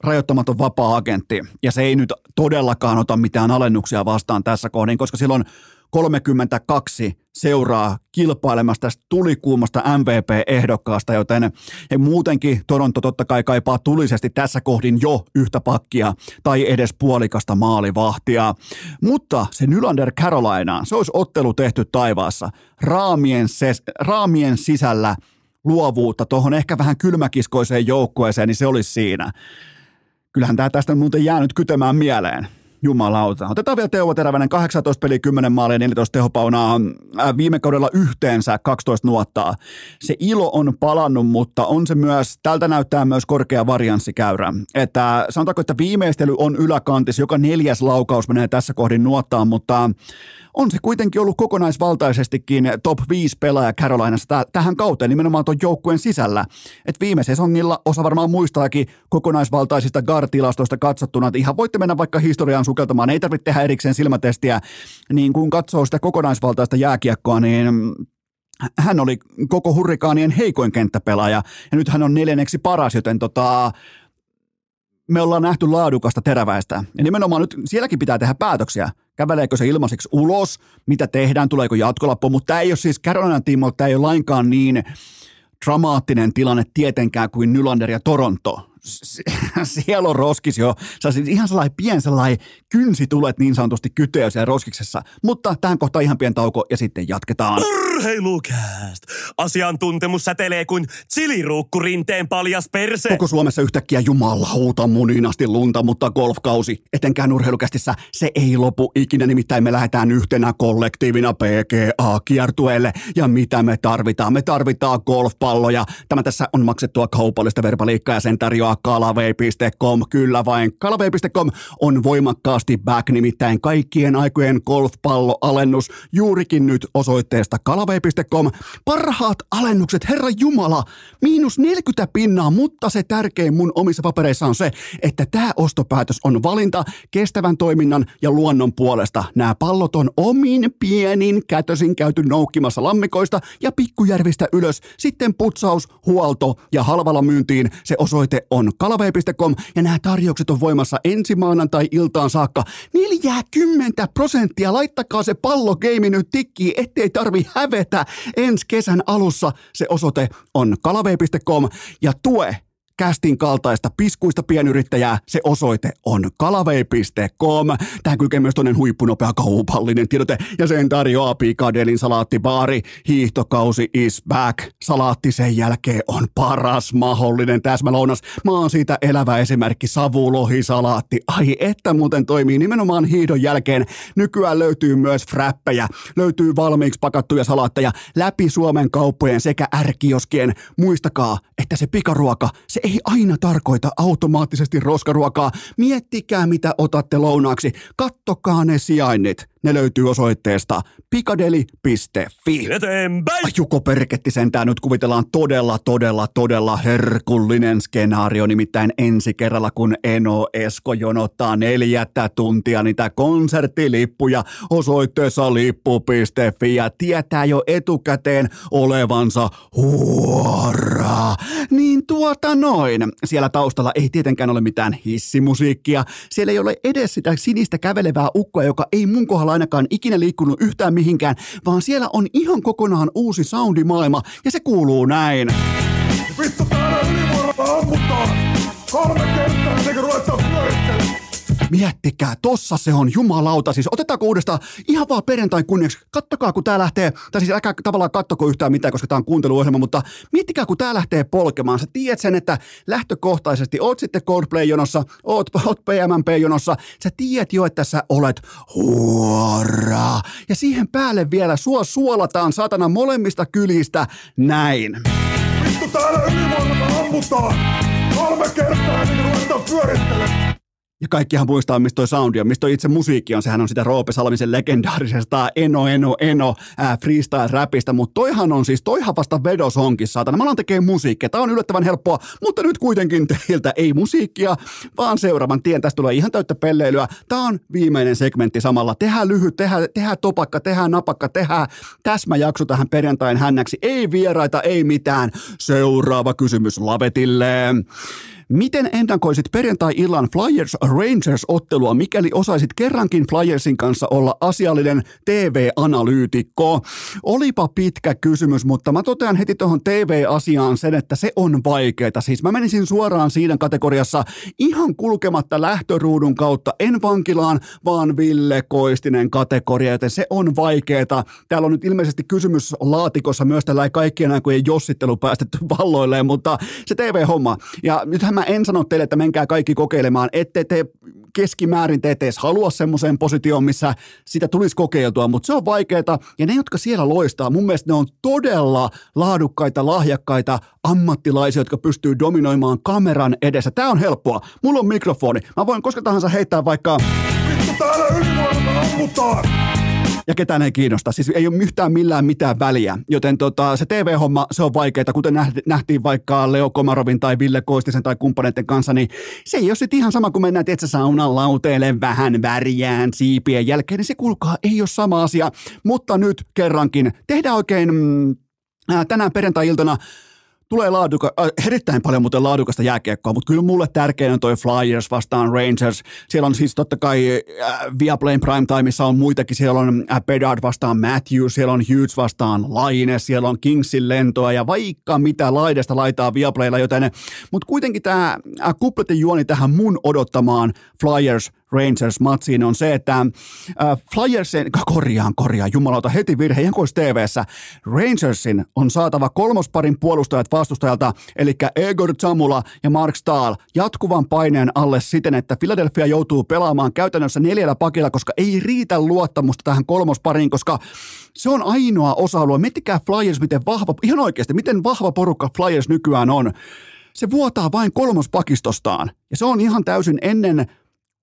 rajoittamaton vapaa-agentti. Ja se ei nyt todellakaan ota mitään alennuksia vastaan tässä kohdin, koska silloin 32 seuraa kilpailemasta tästä tulikuumasta MVP-ehdokkaasta, joten he muutenkin Toronto totta kai kaipaa tulisesti tässä kohdin jo yhtä pakkia tai edes puolikasta maalivahtia. Mutta se Nylander Carolina, se olisi ottelu tehty taivaassa. Raamien, ses, raamien sisällä – luovuutta tuohon ehkä vähän kylmäkiskoiseen joukkueeseen, niin se olisi siinä. Kyllähän tämä tästä muuten jäänyt kytemään mieleen. jumalauta. Otetaan vielä Teuvo Terävänen, 18 peli, 10 maalia, 14 tehopaunaa, äh, viime kaudella yhteensä 12 nuottaa. Se ilo on palannut, mutta on se myös, tältä näyttää myös korkea varianssikäyrä. Että sanotaanko, että viimeistely on yläkantis, joka neljäs laukaus menee tässä kohdin nuottaan, mutta on se kuitenkin ollut kokonaisvaltaisestikin top 5 pelaaja Carolinassa täh- tähän kauteen nimenomaan tuon joukkueen sisällä. Et viime sesongilla osa varmaan muistaakin kokonaisvaltaisista GAR-tilastoista katsottuna, että ihan voitte mennä vaikka historiaan sukeltamaan, ei tarvitse tehdä erikseen silmätestiä, niin kun katsoo sitä kokonaisvaltaista jääkiekkoa, niin hän oli koko hurrikaanien heikoin kenttäpelaaja ja nyt hän on neljänneksi paras, joten tota, me ollaan nähty laadukasta teräväistä. Ja nimenomaan nyt sielläkin pitää tehdä päätöksiä. Käveleekö se ilmaiseksi ulos, mitä tehdään, tuleeko jatkolappu, mutta tämä ei ole siis Carolinan tiimoilta, tämä ei ole lainkaan niin dramaattinen tilanne tietenkään kuin Nylander ja Toronto siellä on roskis jo. Sä ihan sellainen pien sellainen kynsi tulet niin sanotusti kyteä siellä roskiksessa. Mutta tähän kohtaan ihan pien tauko ja sitten jatketaan. Urheilukääst! Asiantuntemus säteilee kuin chiliruukku rinteen paljas perse. Koko Suomessa yhtäkkiä jumalauta muninasti lunta, mutta golfkausi, etenkään urheilukästissä, se ei lopu ikinä. Nimittäin me lähdetään yhtenä kollektiivina PGA-kiertueelle. Ja mitä me tarvitaan? Me tarvitaan golfpalloja. Tämä tässä on maksettua kaupallista verbaliikkaa ja sen tarjoaa kalavei.com. Kyllä vain kalavei.com on voimakkaasti back, nimittäin kaikkien aikojen golfpalloalennus juurikin nyt osoitteesta kalavei.com. Parhaat alennukset, herra Jumala, miinus 40 pinnaa, mutta se tärkein mun omissa papereissa on se, että tämä ostopäätös on valinta kestävän toiminnan ja luonnon puolesta. Nämä pallot on omin pienin kätösin käyty noukkimassa lammikoista ja pikkujärvistä ylös. Sitten putsaus, huolto ja halvalla myyntiin se osoite on kalavei.com ja nämä tarjoukset on voimassa ensi maanantai-iltaan saakka. 40 prosenttia, laittakaa se pallogeimi nyt tikkiin, ettei tarvi hävetä ensi kesän alussa. Se osoite on kalavei.com ja tue kästin kaltaista piskuista pienyrittäjää, se osoite on kalavei.com. Tähän kylkee myös toinen huippunopea kaupallinen tiedote ja sen tarjoaa Pikadelin salaattibaari. Hiihtokausi is back. Salaatti sen jälkeen on paras mahdollinen täsmälounas. Mä oon siitä elävä esimerkki savulohisalaatti. Ai että muuten toimii nimenomaan hiihdon jälkeen. Nykyään löytyy myös fräppejä. Löytyy valmiiksi pakattuja salaatteja läpi Suomen kauppojen sekä ärkioskien. Muistakaa, että se pikaruoka, se ei aina tarkoita automaattisesti roskaruokaa. Miettikää, mitä otatte lounaaksi. Kattokaa ne sijainnit. Ne löytyy osoitteesta pikadeli.fi. Eteenpäin! Juko Perketti sentään nyt kuvitellaan todella, todella, todella herkullinen skenaario. Nimittäin ensi kerralla, kun Eno Esko jonottaa neljättä tuntia niitä konserttilippuja osoitteessa lippu.fi ja tietää jo etukäteen olevansa huora. Niin tuota noin. Siellä taustalla ei tietenkään ole mitään hissimusiikkia. Siellä ei ole edes sitä sinistä kävelevää ukkoa, joka ei mun kohdalla ainakaan ikinä liikkunut yhtään mihinkään, vaan siellä on ihan kokonaan uusi soundimaailma ja se kuuluu näin. Vittu täällä ylivoimalla ammutaan! Kolme pyörittelemään! Miettikää, tossa se on, jumalauta. Siis otetaanko uudestaan ihan vaan perjantai kunniaksi. Kattokaa, kun tää lähtee, tai siis älkää tavallaan kattoko yhtään mitään, koska tää on kuunteluohjelma, mutta miettikää, kun tää lähtee polkemaan. Sä tiedät sen, että lähtökohtaisesti oot sitten Coldplay-jonossa, oot, oot PMMP-jonossa, sä tiedät jo, että sä olet huora. Ja siihen päälle vielä sua suolataan satana molemmista kylistä näin. Vittu täällä ylivoimalla ammutaan! Kolme kertaa kuin ruvetaan pyörittelemään! Ja kaikkihan muistaa, mistä toi soundi on, mistä toi itse musiikki on. Sehän on sitä Roope Salmisen legendaarisesta Eno Eno Eno ää, freestyle-räpistä, mutta toihan on siis, toihan vasta vedos onkin, saatana. Mä alan tekee musiikkia, tää on yllättävän helppoa, mutta nyt kuitenkin teiltä ei musiikkia, vaan seuraavan tien. Tästä tulee ihan täyttä pelleilyä. Tää on viimeinen segmentti samalla. Tehdään lyhyt, tehdään, tehdään topakka, tehdään napakka, tehdään täsmäjakso tähän perjantain hännäksi. Ei vieraita, ei mitään. Seuraava kysymys Lavetille. Miten ennakoisit perjantai-illan Flyers Rangers-ottelua, mikäli osaisit kerrankin Flyersin kanssa olla asiallinen TV-analyytikko? Olipa pitkä kysymys, mutta mä totean heti tuohon TV-asiaan sen, että se on vaikeaa. Siis mä menisin suoraan siinä kategoriassa ihan kulkematta lähtöruudun kautta, en vankilaan, vaan Ville Koistinen kategoria, joten se on vaikeeta. Täällä on nyt ilmeisesti kysymys laatikossa myös tällä kaikkien aikojen jossittelu päästetty valloilleen, mutta se TV-homma. Ja nythän mä en sano teille, että menkää kaikki kokeilemaan, ette te keskimäärin te ette edes halua semmoiseen positioon, missä sitä tulisi kokeiltua, mutta se on vaikeaa. Ja ne, jotka siellä loistaa, mun mielestä ne on todella laadukkaita, lahjakkaita ammattilaisia, jotka pystyy dominoimaan kameran edessä. Tämä on helppoa. Mulla on mikrofoni. Mä voin koska tahansa heittää vaikka... Vittu täällä ylivoimalla ammutaan! Ja ketään ei kiinnosta. Siis ei ole yhtään millään mitään väliä. Joten tota, se TV-homma, se on vaikeaa, kuten nähtiin vaikka Leo Komarovin tai Ville Koistisen tai kumppaneiden kanssa, niin se ei ole sitten ihan sama kuin mennään tietysti saunan lauteelle vähän väriään siipien jälkeen, niin se kuulkaa ei ole sama asia. Mutta nyt kerrankin tehdään oikein mm, tänään perjantai-iltana tulee laaduka, äh, erittäin paljon muuten laadukasta jääkiekkoa, mutta kyllä mulle tärkein on toi Flyers vastaan Rangers. Siellä on siis totta kai äh, Viaplayn Primetimeissa on muitakin. Siellä on äh, Bedard vastaan Matthews, siellä on Hughes vastaan Laine, siellä on Kingsin lentoa ja vaikka mitä laidasta laitaa Viaplaylla, joten, mutta kuitenkin tämä äh, kupletin juoni tähän mun odottamaan Flyers Rangers-matsiin on se, että äh, Flyersin, korjaan, korjaan, jumalauta, heti virhe, ihan kuin TVssä, Rangersin on saatava kolmosparin puolustajat vastustajalta, eli Egor Zamula ja Mark Stahl, jatkuvan paineen alle siten, että Philadelphia joutuu pelaamaan käytännössä neljällä pakilla, koska ei riitä luottamusta tähän kolmospariin, koska se on ainoa osa-alue. Miettikää Flyers, miten vahva, ihan oikeasti, miten vahva porukka Flyers nykyään on. Se vuotaa vain kolmospakistostaan. Ja se on ihan täysin ennen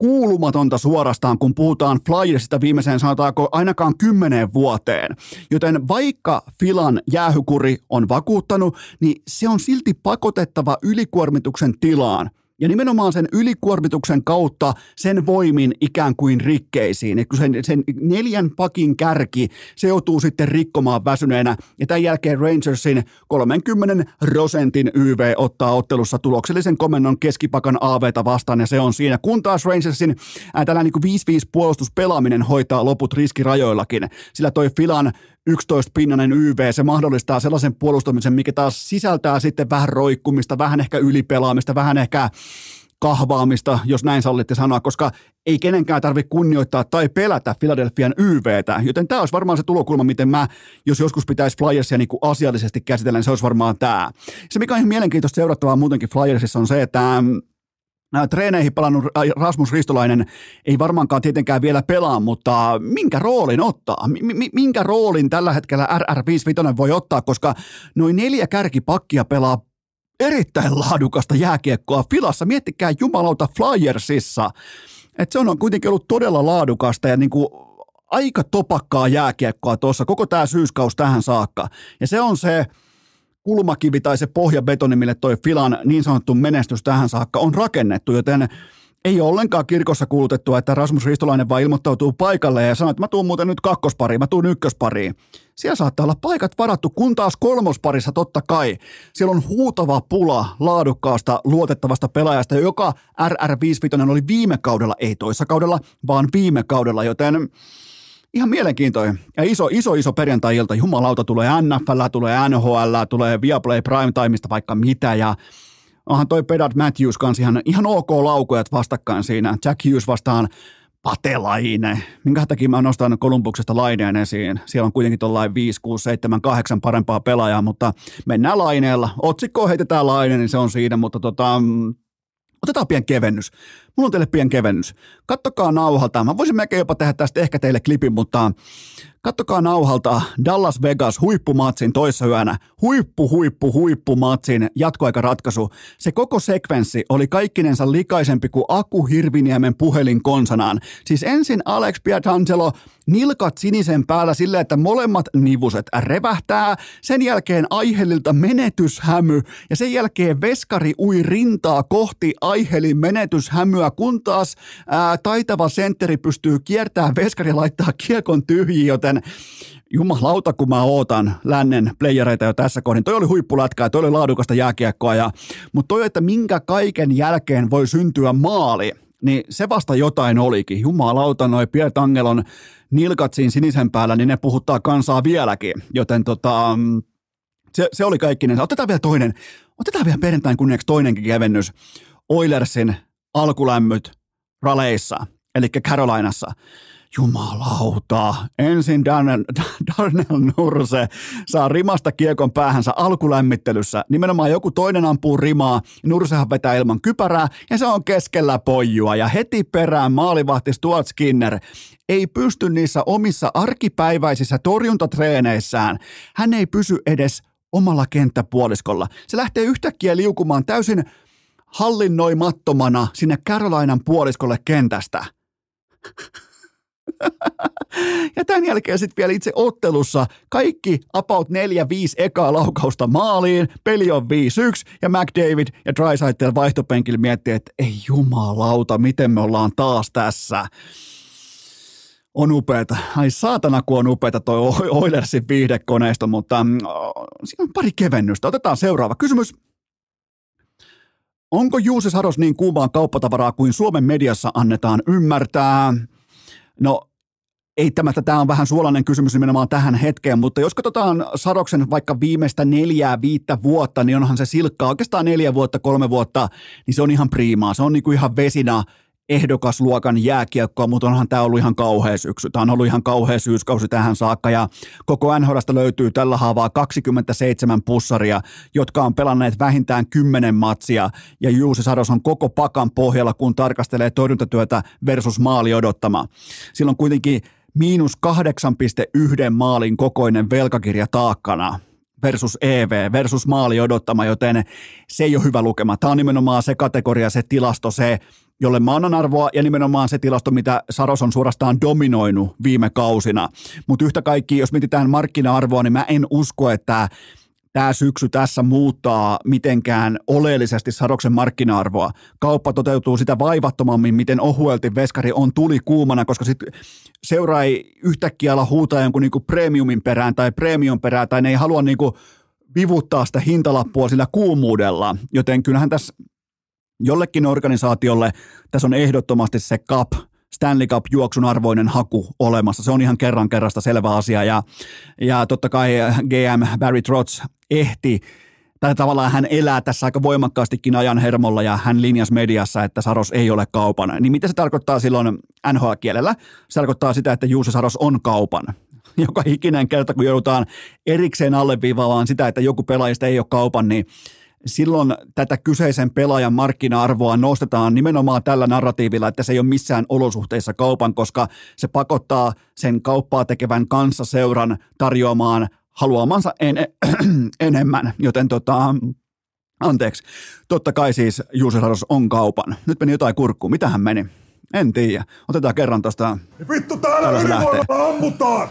kuulumatonta suorastaan, kun puhutaan Flyersista viimeiseen sanotaanko ainakaan kymmeneen vuoteen. Joten vaikka Filan jäähykuri on vakuuttanut, niin se on silti pakotettava ylikuormituksen tilaan – ja nimenomaan sen ylikuormituksen kautta sen voimin ikään kuin rikkeisiin. Et kun sen, sen neljän pakin kärki, se joutuu sitten rikkomaan väsyneenä. Ja tämän jälkeen Rangersin 30 prosentin YV ottaa ottelussa tuloksellisen komennon keskipakan AVta vastaan, ja se on siinä. Kun taas Rangersin ää, tällainen niin 5-5 puolustuspelaaminen hoitaa loput riskirajoillakin, sillä toi Filan 11-pinnanen YV, se mahdollistaa sellaisen puolustamisen, mikä taas sisältää sitten vähän roikkumista, vähän ehkä ylipelaamista, vähän ehkä kahvaamista, jos näin sallitte sanoa, koska ei kenenkään tarvitse kunnioittaa tai pelätä Philadelphian YVtä, joten tämä olisi varmaan se tulokulma, miten mä, jos joskus pitäisi Flyersia niin asiallisesti käsitellä, niin se olisi varmaan tämä. Se, mikä on ihan mielenkiintoista seurattavaa muutenkin Flyersissa on se, että treeneihin palannut Rasmus Ristolainen ei varmaankaan tietenkään vielä pelaa, mutta minkä roolin ottaa? minkä roolin tällä hetkellä RR55 voi ottaa, koska noin neljä kärkipakkia pelaa erittäin laadukasta jääkiekkoa Filassa. Miettikää jumalauta Flyersissa. että se on kuitenkin ollut todella laadukasta ja niin kuin aika topakkaa jääkiekkoa tuossa koko tämä syyskaus tähän saakka. Ja se on se, kulmakivi tai se pohjabetoni, mille toi Filan niin sanottu menestys tähän saakka on rakennettu, joten ei ole ollenkaan kirkossa kuulutettua, että Rasmus Ristolainen vaan ilmoittautuu paikalle ja sanoo, että mä tuun muuten nyt kakkospariin, mä tuun ykköspariin. Siellä saattaa olla paikat varattu, kun taas kolmosparissa totta kai. Siellä on huutava pula laadukkaasta, luotettavasta pelaajasta, joka RR55 oli viime kaudella, ei toissa kaudella, vaan viime kaudella, joten ihan mielenkiintoinen. Ja iso, iso, iso perjantai-ilta. Jumalauta tulee NFL, tulee NHL, tulee Viaplay Primetimeista vaikka mitä. Ja onhan toi Pedard Matthews kanssa ihan, ihan ok laukojat vastakkain siinä. Jack Hughes vastaan Patelaine. Minkä takia mä nostan Kolumbuksesta Laineen esiin? Siellä on kuitenkin tuollain 5, 6, 7, 8 parempaa pelaajaa, mutta mennään Laineella. Otsikko heitetään Laine, niin se on siinä, mutta tota, Otetaan pieni kevennys. Mulla on teille pieni kevennys. Kattokaa nauhalta. Mä voisin melkein jopa tehdä tästä ehkä teille klipin, mutta Kattokaa nauhalta Dallas Vegas huippumatsin toissa yönä. Huippu, huippu, huippumatsin jatkoaikaratkaisu. Se koko sekvenssi oli kaikkinensa likaisempi kuin Aku Hirviniemen puhelin konsanaan. Siis ensin Alex Pietrangelo nilkat sinisen päällä sillä, että molemmat nivuset revähtää. Sen jälkeen aiheellilta menetyshämy ja sen jälkeen veskari ui rintaa kohti aihelin menetyshämyä, kun taas ää, taitava sentteri pystyy kiertämään veskari ja laittaa kiekon tyhjiin, joten jumalauta, kun mä ootan lännen playereita jo tässä kohdin. Toi oli huippulätkää, toi oli laadukasta jääkiekkoa, ja, mutta toi, että minkä kaiken jälkeen voi syntyä maali, niin se vasta jotain olikin. Jumalauta, noi Pierre Tangelon nilkat siinä sinisen päällä, niin ne puhuttaa kansaa vieläkin. Joten tota, se, se oli kaikki. Otetaan vielä toinen, otetaan vielä perjantain kunniaksi toinenkin kevennys. Oilersin alkulämmöt raleissa. eli Carolinassa. Jumalauta. Ensin Darnell, Darnell Nurse saa rimasta kiekon päähänsä alkulämmittelyssä. Nimenomaan joku toinen ampuu rimaa, Nursehan vetää ilman kypärää ja se on keskellä pojua. Ja heti perään maalivahti Stuart Skinner ei pysty niissä omissa arkipäiväisissä torjuntatreeneissään. Hän ei pysy edes omalla kenttäpuoliskolla. Se lähtee yhtäkkiä liukumaan täysin hallinnoimattomana sinne Carolinan puoliskolle kentästä. ja tämän jälkeen sitten vielä itse ottelussa kaikki about 4-5 ekaa laukausta maaliin, peli on 5-1 ja McDavid ja Drysaitel vaihtopenkillä miettii, että ei jumalauta, miten me ollaan taas tässä. On upeeta. Ai saatana, kun on upeeta toi Oilersin viihdekoneisto, mutta mm, siinä on pari kevennystä. Otetaan seuraava kysymys. Onko Juuse Saros niin kuumaan kauppatavaraa kuin Suomen mediassa annetaan ymmärtää? No eittämättä tämä on vähän suolainen kysymys nimenomaan tähän hetkeen, mutta jos katsotaan Saroksen vaikka viimeistä neljää, viittä vuotta, niin onhan se silkkaa oikeastaan neljä vuotta, kolme vuotta, niin se on ihan priimaa. Se on niinku ihan vesina ehdokasluokan jääkiekkoa, mutta onhan tämä ollut ihan kauhea syksy. Tämä on ollut ihan kauhea syyskausi tähän saakka ja koko NHLstä löytyy tällä haavaa 27 pussaria, jotka on pelanneet vähintään 10 matsia ja Juuse Sados on koko pakan pohjalla, kun tarkastelee torjuntatyötä versus maali odottama. Silloin kuitenkin miinus 8,1 maalin kokoinen velkakirja taakkana versus EV, versus maali odottama, joten se ei ole hyvä lukema. Tämä on nimenomaan se kategoria, se tilasto, se, jolle mä annan arvoa, ja nimenomaan se tilasto, mitä Saros on suorastaan dominoinut viime kausina. Mutta yhtä kaikki, jos mietitään markkina-arvoa, niin mä en usko, että tämä syksy tässä muuttaa mitenkään oleellisesti Saroksen markkina-arvoa. Kauppa toteutuu sitä vaivattomammin, miten ohuelti veskari on tuli kuumana, koska sitten seuraa ei yhtäkkiä ala huutaa jonkun niinku premiumin perään tai premium perään, tai ne ei halua niinku vivuttaa sitä hintalappua sillä kuumuudella, joten kyllähän tässä jollekin organisaatiolle tässä on ehdottomasti se cup Stanley Cup-juoksun arvoinen haku olemassa. Se on ihan kerran kerrasta selvä asia ja, ja totta kai GM Barry Trotz ehti tai tavallaan hän elää tässä aika voimakkaastikin ajan hermolla ja hän linjas mediassa, että Saros ei ole kaupan. Niin mitä se tarkoittaa silloin NHL-kielellä? Se tarkoittaa sitä, että Juuse Saros on kaupan. Joka ikinen kerta, kun joudutaan erikseen alleviivaamaan sitä, että joku pelaajista ei ole kaupan, niin silloin tätä kyseisen pelaajan markkina-arvoa nostetaan nimenomaan tällä narratiivilla, että se ei ole missään olosuhteissa kaupan, koska se pakottaa sen kauppaa tekevän kanssa seuran tarjoamaan haluamansa en, enemmän, joten tota, anteeksi, totta kai siis Juuse on kaupan. Nyt meni jotain kurkkuun, mitä hän meni? En tiedä. Otetaan kerran tuosta. Vittu, täällä ylivoimalla ammutaan!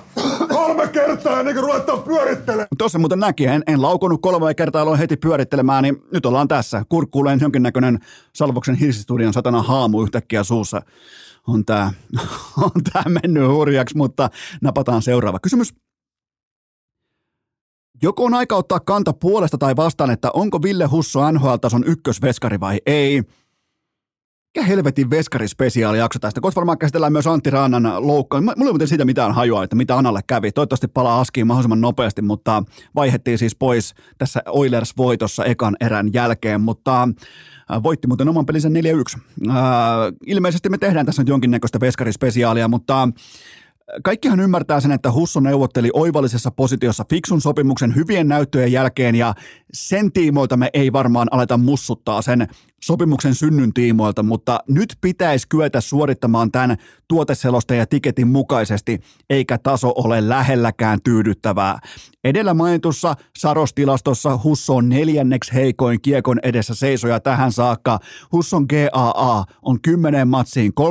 Kolme kertaa ennen kuin ruvetaan pyörittelemään. Tuossa muuten näki, en, en laukonut kolme kertaa, aloin heti pyörittelemään, niin nyt ollaan tässä. Kurkkuuleen jonkinnäköinen Salvoksen Hirsistudion satana haamu yhtäkkiä suussa. On tää, on tää mennyt hurjaksi, mutta napataan seuraava kysymys. Joko on aika ottaa kanta puolesta tai vastaan, että onko Ville Husso NHL-tason ykkösveskari vai ei – mikä helvetin veskarispesiaali-jakso tästä? Koska varmaan käsitellään myös Antti Raanan loukkaan. Mulla ei muuten siitä mitään hajua, että mitä Analle kävi. Toivottavasti palaa askiin mahdollisimman nopeasti, mutta vaihettiin siis pois tässä Oilers-voitossa ekan erän jälkeen, mutta äh, voitti muuten oman pelinsä 4-1. Äh, ilmeisesti me tehdään tässä nyt jonkinnäköistä veskarispesiaalia, mutta Kaikkihan ymmärtää sen, että Husso neuvotteli oivallisessa positiossa fiksun sopimuksen hyvien näyttöjen jälkeen ja sen tiimoilta me ei varmaan aleta mussuttaa sen sopimuksen synnyn tiimoilta, mutta nyt pitäisi kyetä suorittamaan tämän tuoteselosta ja tiketin mukaisesti, eikä taso ole lähelläkään tyydyttävää. Edellä mainitussa Saros-tilastossa Husso on neljänneksi heikoin kiekon edessä seisoja tähän saakka. Husson GAA on 10 matsiin 3,61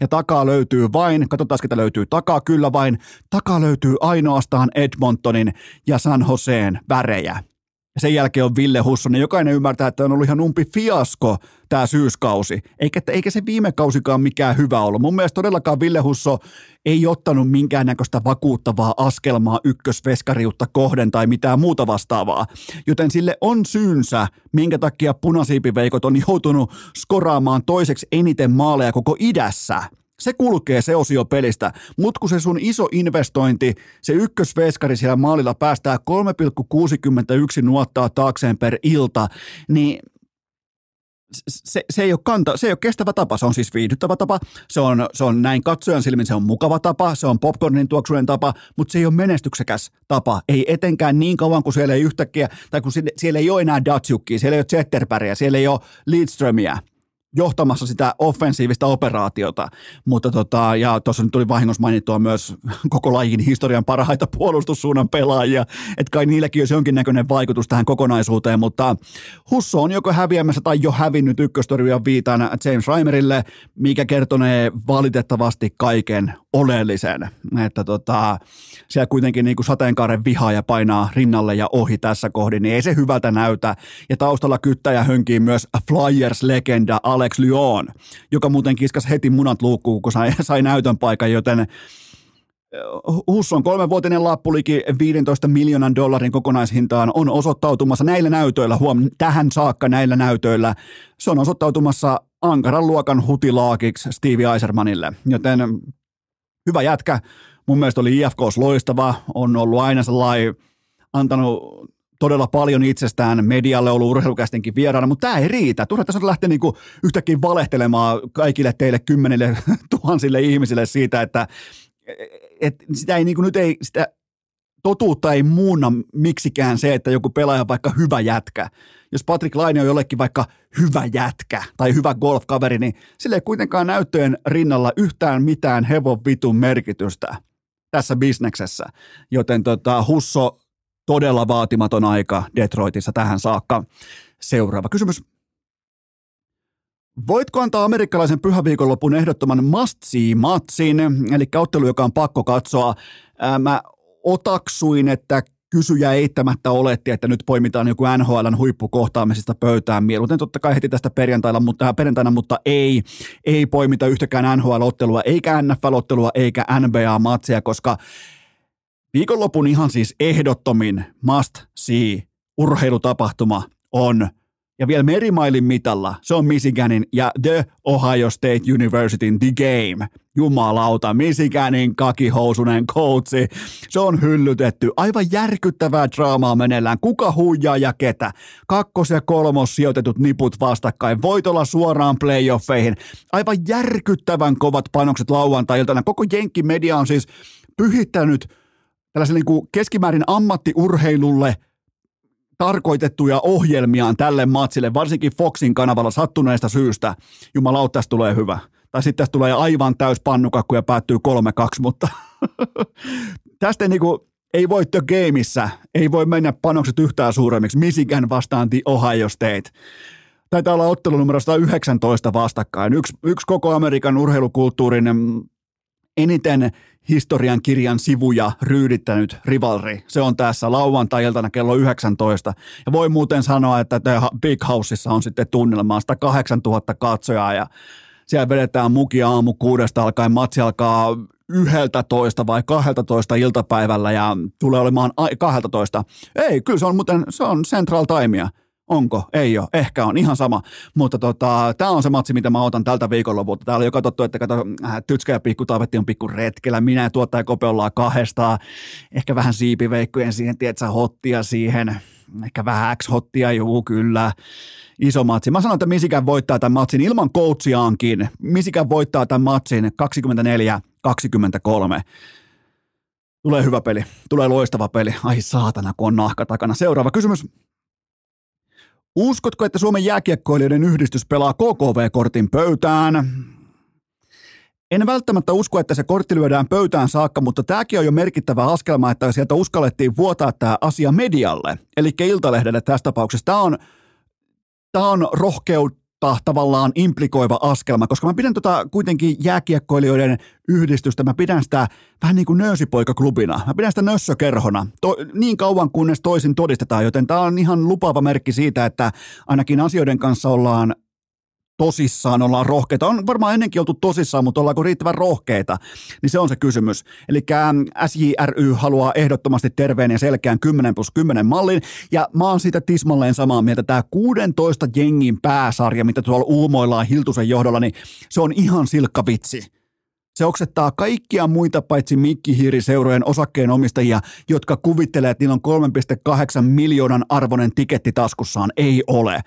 ja takaa löytyy vain, katsotaan ketä löytyy takaa, kyllä vain, takaa löytyy ainoastaan Edmontonin ja San Joseen värejä. Ja sen jälkeen on Ville Hussonen. Jokainen ymmärtää, että on ollut ihan umpi fiasko tämä syyskausi. Eikä, eikä se viime kausikaan mikään hyvä ollut. Mun mielestä todellakaan Ville Husso ei ottanut minkäännäköistä vakuuttavaa askelmaa ykkösveskariutta kohden tai mitään muuta vastaavaa. Joten sille on syynsä, minkä takia punasiipiveikot on joutunut skoraamaan toiseksi eniten maaleja koko idässä – se kulkee se osio pelistä, mutta kun se sun iso investointi, se ykkösveskari siellä maalilla päästää 3,61 nuottaa taakseen per ilta, niin se, se, ei ole kanta, se ei ole kestävä tapa, se on siis viihdyttävä tapa, se on, se on näin katsojan silmin, se on mukava tapa, se on popcornin tuoksujen tapa, mutta se ei ole menestyksekäs tapa, ei etenkään niin kauan kuin siellä ei yhtäkkiä, tai kun siellä ei ole enää Datsukkia, siellä ei ole Zetterbergia, siellä ei ole Lidströmiä, johtamassa sitä offensiivista operaatiota, mutta tota, ja tuossa nyt tuli vahingossa mainittua myös koko lajin historian parhaita puolustussuunnan pelaajia, että kai niilläkin olisi jonkinnäköinen vaikutus tähän kokonaisuuteen, mutta Husso on joko häviämässä tai jo hävinnyt ykköstorjujan viitan James Reimerille, mikä kertonee valitettavasti kaiken oleellisen, että tota, siellä kuitenkin niin kuin sateenkaaren ja painaa rinnalle ja ohi tässä kohdin, niin ei se hyvältä näytä. Ja taustalla kyttäjä hönkii myös Flyers-legenda Alex Lyon, joka muuten kiskas heti munat luukkuun, kun sai, sai näytön paikan, joten Husson kolmenvuotinen lappuliki 15 miljoonan dollarin kokonaishintaan on osoittautumassa näillä näytöillä, huom, tähän saakka näillä näytöillä, se on osoittautumassa ankaran luokan hutilaakiksi Stevie Eisermanille, joten hyvä jätkä. Mun mielestä oli IFKs loistava, on ollut aina sellainen, antanut todella paljon itsestään medialle, ollut urheilukästinkin vieraana, mutta tämä ei riitä. Turha tässä lähteä niinku yhtäkkiä valehtelemaan kaikille teille kymmenille tuhansille ihmisille siitä, että et sitä ei niinku nyt ei, sitä totuutta ei muunna miksikään se, että joku pelaaja on vaikka hyvä jätkä. Jos Patrick Laine on jollekin vaikka hyvä jätkä tai hyvä golfkaveri, niin sille ei kuitenkaan näyttöjen rinnalla yhtään mitään hevon vitun merkitystä tässä bisneksessä. Joten tota, Husso todella vaatimaton aika Detroitissa tähän saakka. Seuraava kysymys. Voitko antaa amerikkalaisen pyhäviikonlopun ehdottoman must-see-matsin, eli ottelu, joka on pakko katsoa? Mä otaksuin, että kysyjä eittämättä oletti, että nyt poimitaan joku NHLn huippukohtaamisesta pöytään mieluiten totta kai heti tästä perjantaina, mutta, äh, perjantaina, mutta ei, ei poimita yhtäkään NHL-ottelua, eikä NFL-ottelua, eikä NBA-matseja, koska viikonlopun ihan siis ehdottomin must see urheilutapahtuma on – ja vielä merimailin mitalla, se on Michiganin ja The Ohio State Universityn The Game. Jumalauta, Michiganin kakihousunen coachi. Se on hyllytetty. Aivan järkyttävää draamaa meneillään. Kuka huijaa ja ketä? Kakkos- ja kolmos sijoitetut niput vastakkain. Voitolla suoraan playoffeihin. Aivan järkyttävän kovat panokset lauantai-iltana. Koko Jenkki-media on siis pyhittänyt tällaisen niin kuin keskimäärin ammattiurheilulle – tarkoitettuja ohjelmiaan tälle matsille, varsinkin Foxin kanavalla sattuneesta syystä. Jumalauta, tästä tulee hyvä. Tai sitten tästä tulee aivan täys pannukakku ja päättyy 3-2, mutta tästä ei, niinku, ei voi The Gameissa, ei voi mennä panokset yhtään suuremmiksi. Michigan vastaan The Ohio State. Taitaa olla ottelu numero 119 vastakkain. Yksi, yksi koko Amerikan urheilukulttuurin eniten historian kirjan sivuja ryydittänyt rivalri. Se on tässä lauantai-iltana kello 19. Ja voi muuten sanoa, että The Big Houseissa on sitten tunnelmaa 8000 katsojaa ja siellä vedetään muki aamu kuudesta alkaen. Matsi alkaa 11 vai 12 iltapäivällä ja tulee olemaan 12. Ei, kyllä se on muuten, se on Central Timea. Onko? Ei ole. Ehkä on. Ihan sama. Mutta tota, tämä on se matsi, mitä mä otan tältä viikonlopulta. Täällä on jo katsottu, että kato, äh, Tytskä ja Pikku Taavetti on pikku retkellä. Minä ja tuottaja Kope ollaan kahdestaan. Ehkä vähän siipiveikkojen siihen, tiedätkö, hottia siihen. Ehkä vähän X-hottia, juu, kyllä. Iso matsi. Mä sanon, että Misikän voittaa tämän matsin ilman coachiaankin. Misikän voittaa tämän matsin 24-23. Tulee hyvä peli. Tulee loistava peli. Ai saatana, kun on nahka takana. Seuraava kysymys. Uskotko, että Suomen jääkiekkoilijoiden yhdistys pelaa KKV-kortin pöytään? En välttämättä usko, että se kortti lyödään pöytään saakka, mutta tämäkin on jo merkittävä askelma, että sieltä uskallettiin vuotaa tämä asia medialle, eli Iltalehdelle tässä tapauksessa. Tämä on, tämä on rohkeut, tavallaan implikoiva askelma, koska mä pidän tota kuitenkin jääkiekkoilijoiden yhdistystä, mä pidän sitä vähän niin kuin nöösipoikaklubina, mä pidän sitä nössökerhona, to, niin kauan kunnes toisin todistetaan, joten tämä on ihan lupaava merkki siitä, että ainakin asioiden kanssa ollaan tosissaan, ollaan rohkeita. On varmaan ennenkin oltu tosissaan, mutta ollaanko riittävän rohkeita? Niin se on se kysymys. Eli SJRY haluaa ehdottomasti terveen ja selkeän 10 plus 10 mallin, ja mä oon siitä tismalleen samaa mieltä. Tämä 16 jengin pääsarja, mitä tuolla uumoillaan Hiltusen johdolla, niin se on ihan silkka vitsi Se oksettaa kaikkia muita paitsi mikkihiiriseurojen osakkeenomistajia, jotka kuvittelee, että niillä on 3,8 miljoonan arvoinen tiketti taskussaan. Ei ole.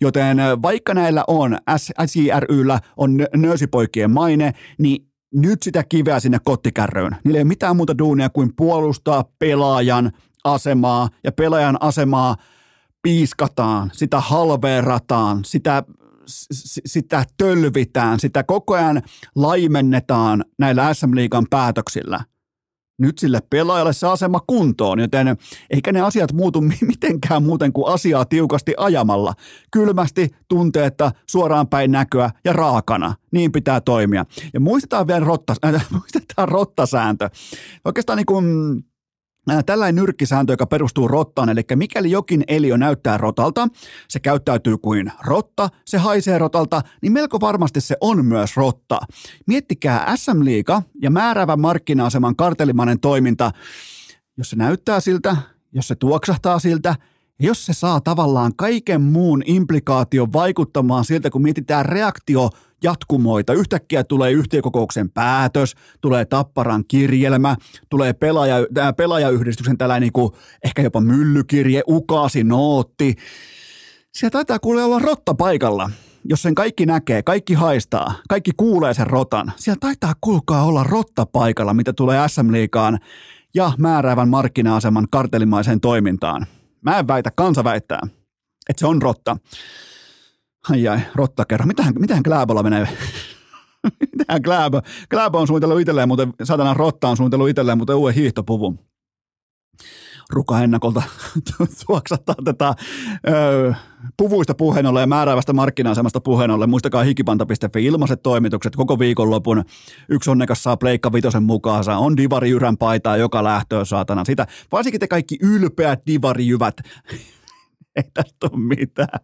Joten vaikka näillä on, SIRYllä on nöösipoikien maine, niin nyt sitä kiveä sinne kottikärryyn. Niillä ei ole mitään muuta duunia kuin puolustaa pelaajan asemaa ja pelaajan asemaa piiskataan, sitä halveerataan, sitä sitä tölvitään, sitä koko ajan laimennetaan näillä SM Liigan päätöksillä. Nyt sille pelaajalle se asema kuntoon, joten eikä ne asiat muutu mitenkään muuten kuin asiaa tiukasti ajamalla. Kylmästi, tunteetta, suoraan päin näköä ja raakana. Niin pitää toimia. Ja muistetaan vielä rotta, äh, muistetaan rottasääntö. Oikeastaan niin kuin tällainen nyrkkisääntö, joka perustuu rottaan, eli mikäli jokin eliö näyttää rotalta, se käyttäytyy kuin rotta, se haisee rotalta, niin melko varmasti se on myös rotta. Miettikää SM Liiga ja määräävä markkina-aseman kartelimainen toiminta, jos se näyttää siltä, jos se tuoksahtaa siltä, jos se saa tavallaan kaiken muun implikaation vaikuttamaan siltä, kun mietitään reaktio jatkumoita. Yhtäkkiä tulee yhtiökokouksen päätös, tulee tapparan kirjelmä, tulee pelaaja, äh, pelaajayhdistyksen tällainen niin kuin, ehkä jopa myllykirje, ukasi, nootti. Siellä taitaa kuule olla rotta paikalla. Jos sen kaikki näkee, kaikki haistaa, kaikki kuulee sen rotan. Siellä taitaa kulkaa olla rotta paikalla, mitä tulee SM-liikaan ja määräävän markkina-aseman kartelimaiseen toimintaan. Mä en väitä, kansa väittää, että se on rotta. Ai ai, rotta kerro. Mitähän, mitähän Kläbolla menee? mitähän Kläbo? Kläbo on suunnitellut itselleen, mutta satana rotta on suunnitellut itselleen, mutta uuden hiihtopuvun. Ruka ennakolta tuoksattaa tätä ö, puvuista puheen ollen ja määräävästä markkina-asemasta puheen. Muistakaa hikipanta.fi ilmaiset toimitukset koko viikonlopun. Yksi onnekas saa Pleikka Vitosen mukaansa. On Divari paitaa joka lähtöön saatana. Sitä, varsinkin te kaikki ylpeät Divari-jyvät ei tästä ole mitään.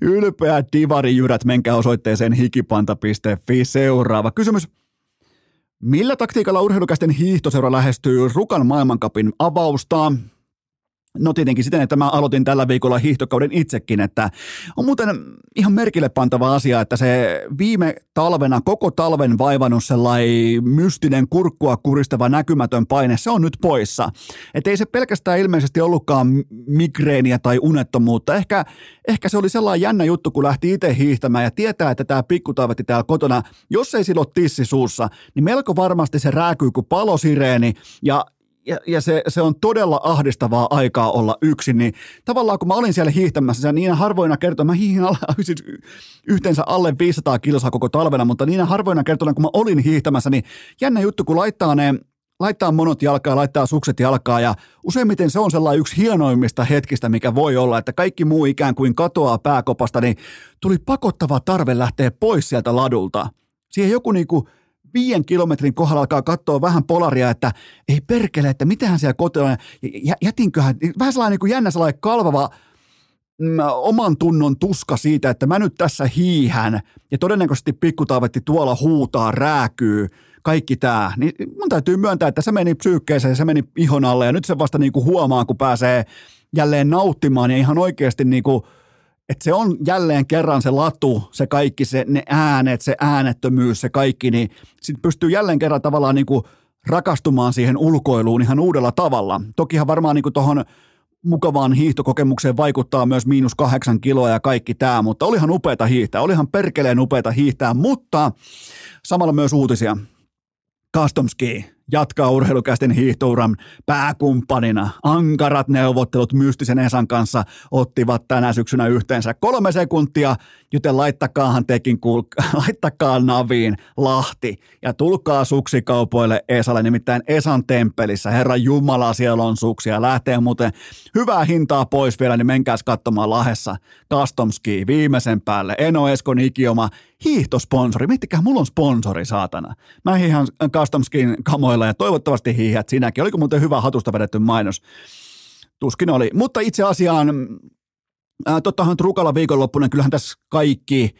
Ylpeät divarijyrät, menkää osoitteeseen hikipanta.fi. Seuraava kysymys. Millä taktiikalla urheilukästen hiihtoseura lähestyy Rukan maailmankapin avausta? No tietenkin siten, että mä aloitin tällä viikolla hiihtokauden itsekin, että on muuten ihan merkille pantava asia, että se viime talvena, koko talven vaivannut sellainen mystinen kurkkua kuristava näkymätön paine, se on nyt poissa. Että ei se pelkästään ilmeisesti ollutkaan migreeniä tai unettomuutta. Ehkä, ehkä se oli sellainen jännä juttu, kun lähti itse hiihtämään ja tietää, että tämä pikkutaivetti täällä kotona, jos ei sillä ole tissi suussa, niin melko varmasti se rääkyy kuin palosireeni ja ja, ja se, se, on todella ahdistavaa aikaa olla yksin, niin tavallaan kun mä olin siellä hiihtämässä, niin harvoina kertoina, mä hiihin alle, siis yhteensä alle 500 kilsaa koko talvena, mutta niinä harvoina kertoina, kun mä olin hiihtämässä, niin jännä juttu, kun laittaa ne laittaa monot jalkaa, laittaa sukset jalkaa ja useimmiten se on sellainen yksi hienoimmista hetkistä, mikä voi olla, että kaikki muu ikään kuin katoaa pääkopasta, niin tuli pakottava tarve lähteä pois sieltä ladulta. Siihen joku niinku viien kilometrin kohdalla alkaa katsoa vähän polaria, että ei perkele, että mitähän siellä kotona, jätinköhän, vähän sellainen niin jännä sellainen kalvava mm, oman tunnon tuska siitä, että mä nyt tässä hiihän ja todennäköisesti pikkutaavetti tuolla huutaa, rääkyy, kaikki tämä, niin mun täytyy myöntää, että se meni psyykkeeseen, se meni ihon alle ja nyt se vasta niin kuin huomaa, kun pääsee jälleen nauttimaan ja ihan oikeasti niin kuin – että se on jälleen kerran se latu, se kaikki, se, ne äänet, se äänettömyys, se kaikki, niin sitten pystyy jälleen kerran tavallaan niin kuin rakastumaan siihen ulkoiluun ihan uudella tavalla. Tokihan varmaan niin tuohon mukavaan hiihtokokemukseen vaikuttaa myös miinus kahdeksan kiloa ja kaikki tämä, mutta olihan upeata hiihtää, olihan perkeleen upeata hiihtää, mutta samalla myös uutisia. Custom Ski jatkaa urheilukäisten hiihtouran pääkumppanina. Ankarat neuvottelut mystisen Esan kanssa ottivat tänä syksynä yhteensä kolme sekuntia, joten laittakaahan tekin kuul- laittakaa naviin Lahti ja tulkaa suksikaupoille Esalle, nimittäin Esan temppelissä. Herra Jumala, siellä on suksia. Lähtee muuten hyvää hintaa pois vielä, niin menkääs katsomaan Lahessa Custom Ski viimeisen päälle. Eno Eskon ikioma hiihtosponsori. Miettikää, mulla on sponsori, saatana. Mä hiihan Custom Skin kamoilla ja toivottavasti hiihät sinäkin. Oliko muuten hyvä hatusta vedetty mainos? Tuskin oli. Mutta itse asiaan, äh, tottahan Trukalla viikonloppuna, kyllähän tässä kaikki,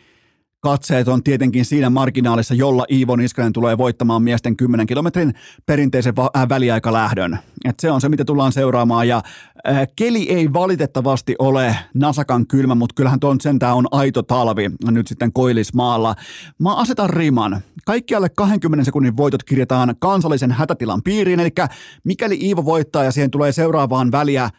katseet on tietenkin siinä marginaalissa, jolla Iivo Niskanen tulee voittamaan miesten 10 kilometrin perinteisen va- äh, väliaikalähdön. Et se on se, mitä tullaan seuraamaan ja äh, keli ei valitettavasti ole nasakan kylmä, mutta kyllähän tuon sentään on aito talvi nyt sitten Koillismaalla. Mä asetan riman. Kaikki alle 20 sekunnin voitot kirjataan kansallisen hätätilan piiriin, eli mikäli Iivo voittaa ja siihen tulee seuraavaan väliä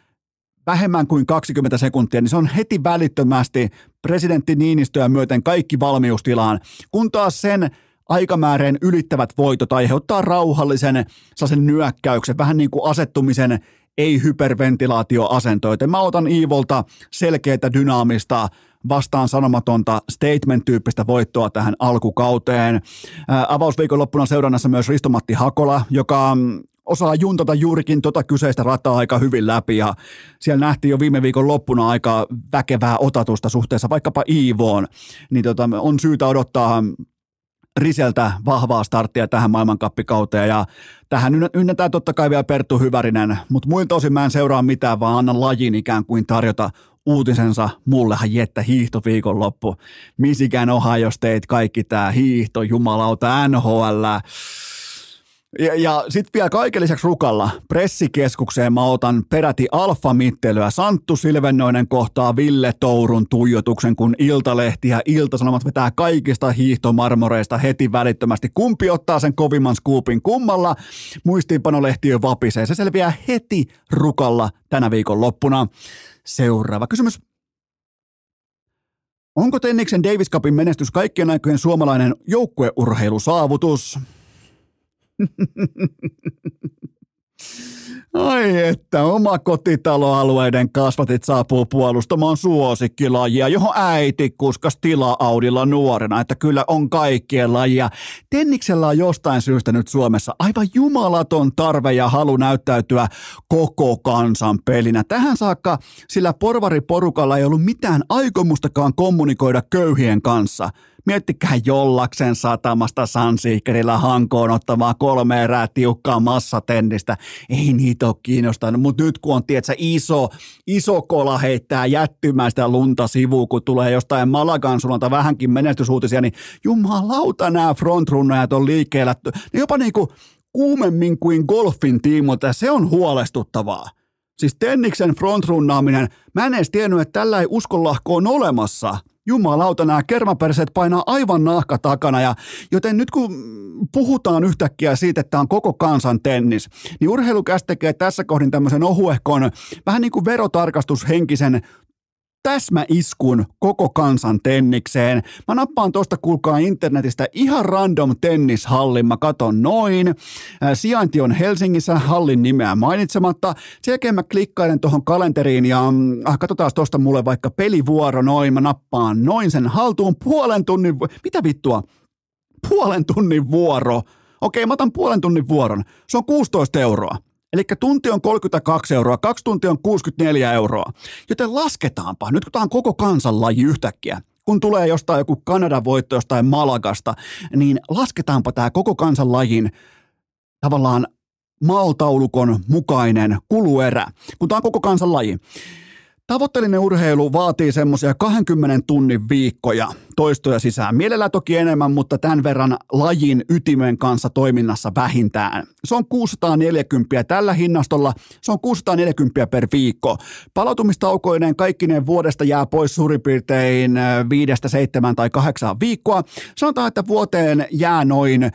vähemmän kuin 20 sekuntia, niin se on heti välittömästi presidentti Niinistöä myöten kaikki valmiustilaan, kun taas sen aikamääreen ylittävät voitot aiheuttaa rauhallisen sen nyökkäyksen, vähän niin kuin asettumisen ei hyperventilaatioasentoita. Mä otan Iivolta selkeää dynaamista vastaan sanomatonta statement-tyyppistä voittoa tähän alkukauteen. Avausviikon loppuna seurannassa myös Ristomatti Hakola, joka mm, osaa juntata juurikin tota kyseistä rataa aika hyvin läpi ja siellä nähtiin jo viime viikon loppuna aika väkevää otatusta suhteessa vaikkapa Iivoon, niin tota, on syytä odottaa Riseltä vahvaa starttia tähän maailmankappikauteen ja tähän ynnätään totta kai vielä Perttu Hyvärinen, mutta muilta osin mä en seuraa mitään, vaan annan lajin ikään kuin tarjota uutisensa mullehan jettä hiihto viikonloppu. Misikään Ohio State, kaikki tämä hiihto, jumalauta, NHL, ja, ja sitten vielä kaiken lisäksi rukalla pressikeskukseen mä otan peräti alfamittelyä. Santtu Silvennoinen kohtaa Ville Tourun tuijotuksen, kun Iltalehti ja Iltasanomat vetää kaikista hiihtomarmoreista heti välittömästi. Kumpi ottaa sen kovimman skuupin kummalla? Muistiinpanolehti jo vapisee. Se selviää heti rukalla tänä viikon loppuna. Seuraava kysymys. Onko Tenniksen Davis Cupin menestys kaikkien aikojen suomalainen joukkueurheilusaavutus? Ai että, oma kotitaloalueiden kasvatit saapuu puolustamaan suosikkilajia, johon äiti kuskas tila-audilla nuorena, että kyllä on kaikkien lajia. Tenniksellä on jostain syystä nyt Suomessa aivan jumalaton tarve ja halu näyttäytyä koko kansan pelinä. Tähän saakka sillä porvariporukalla ei ollut mitään aikomustakaan kommunikoida köyhien kanssa – Miettikää jollaksen satamasta Sansiikerillä hankoon ottamaan kolme erää tiukkaa massatennistä. Ei niitä ole kiinnostanut, mutta nyt kun on tietsä, iso, iso kola heittää jättymäistä lunta sivuun, kun tulee jostain Malagan suunnalta vähänkin menestysuutisia, niin jumalauta nämä frontrunnajat on liikkeellä. Ne jopa niinku kuumemmin kuin golfin tiimolta, se on huolestuttavaa. Siis Tenniksen frontrunnaaminen, mä en edes tiennyt, että tällä ei uskonlahko on olemassa – jumalauta, nämä kermaperseet painaa aivan nahka takana. Ja, joten nyt kun puhutaan yhtäkkiä siitä, että tämä on koko kansan tennis, niin urheilukäs tekee tässä kohdin tämmöisen ohuehkon, vähän niin kuin verotarkastushenkisen täsmäiskun koko kansan tennikseen. Mä nappaan tuosta kuulkaa internetistä ihan random tennishallin. Mä katon noin. Äh, sijainti on Helsingissä, hallin nimeä mainitsematta. Sen jälkeen mä klikkailen tuohon kalenteriin ja mm, äh, katsotaan tuosta mulle vaikka pelivuoro noin. Mä nappaan noin sen haltuun puolen tunnin. Mitä vittua? Puolen tunnin vuoro. Okei, mä otan puolen tunnin vuoron. Se on 16 euroa. Eli tunti on 32 euroa, kaksi tuntia on 64 euroa. Joten lasketaanpa, nyt kun tämä on koko kansanlaji yhtäkkiä, kun tulee jostain joku Kanadan voitto jostain Malagasta, niin lasketaanpa tämä koko kansanlajin tavallaan maaltaulukon mukainen kuluerä, kun tämä on koko kansanlaji. Tavoitteellinen urheilu vaatii semmoisia 20 tunnin viikkoja toistoja sisään. Mielellä toki enemmän, mutta tämän verran lajin ytimen kanssa toiminnassa vähintään. Se on 640 tällä hinnastolla, se on 640 per viikko. Palautumistaukoinen kaikkinen vuodesta jää pois suurin piirtein viidestä, seitsemän tai kahdeksaan viikkoa. Sanotaan, että vuoteen jää noin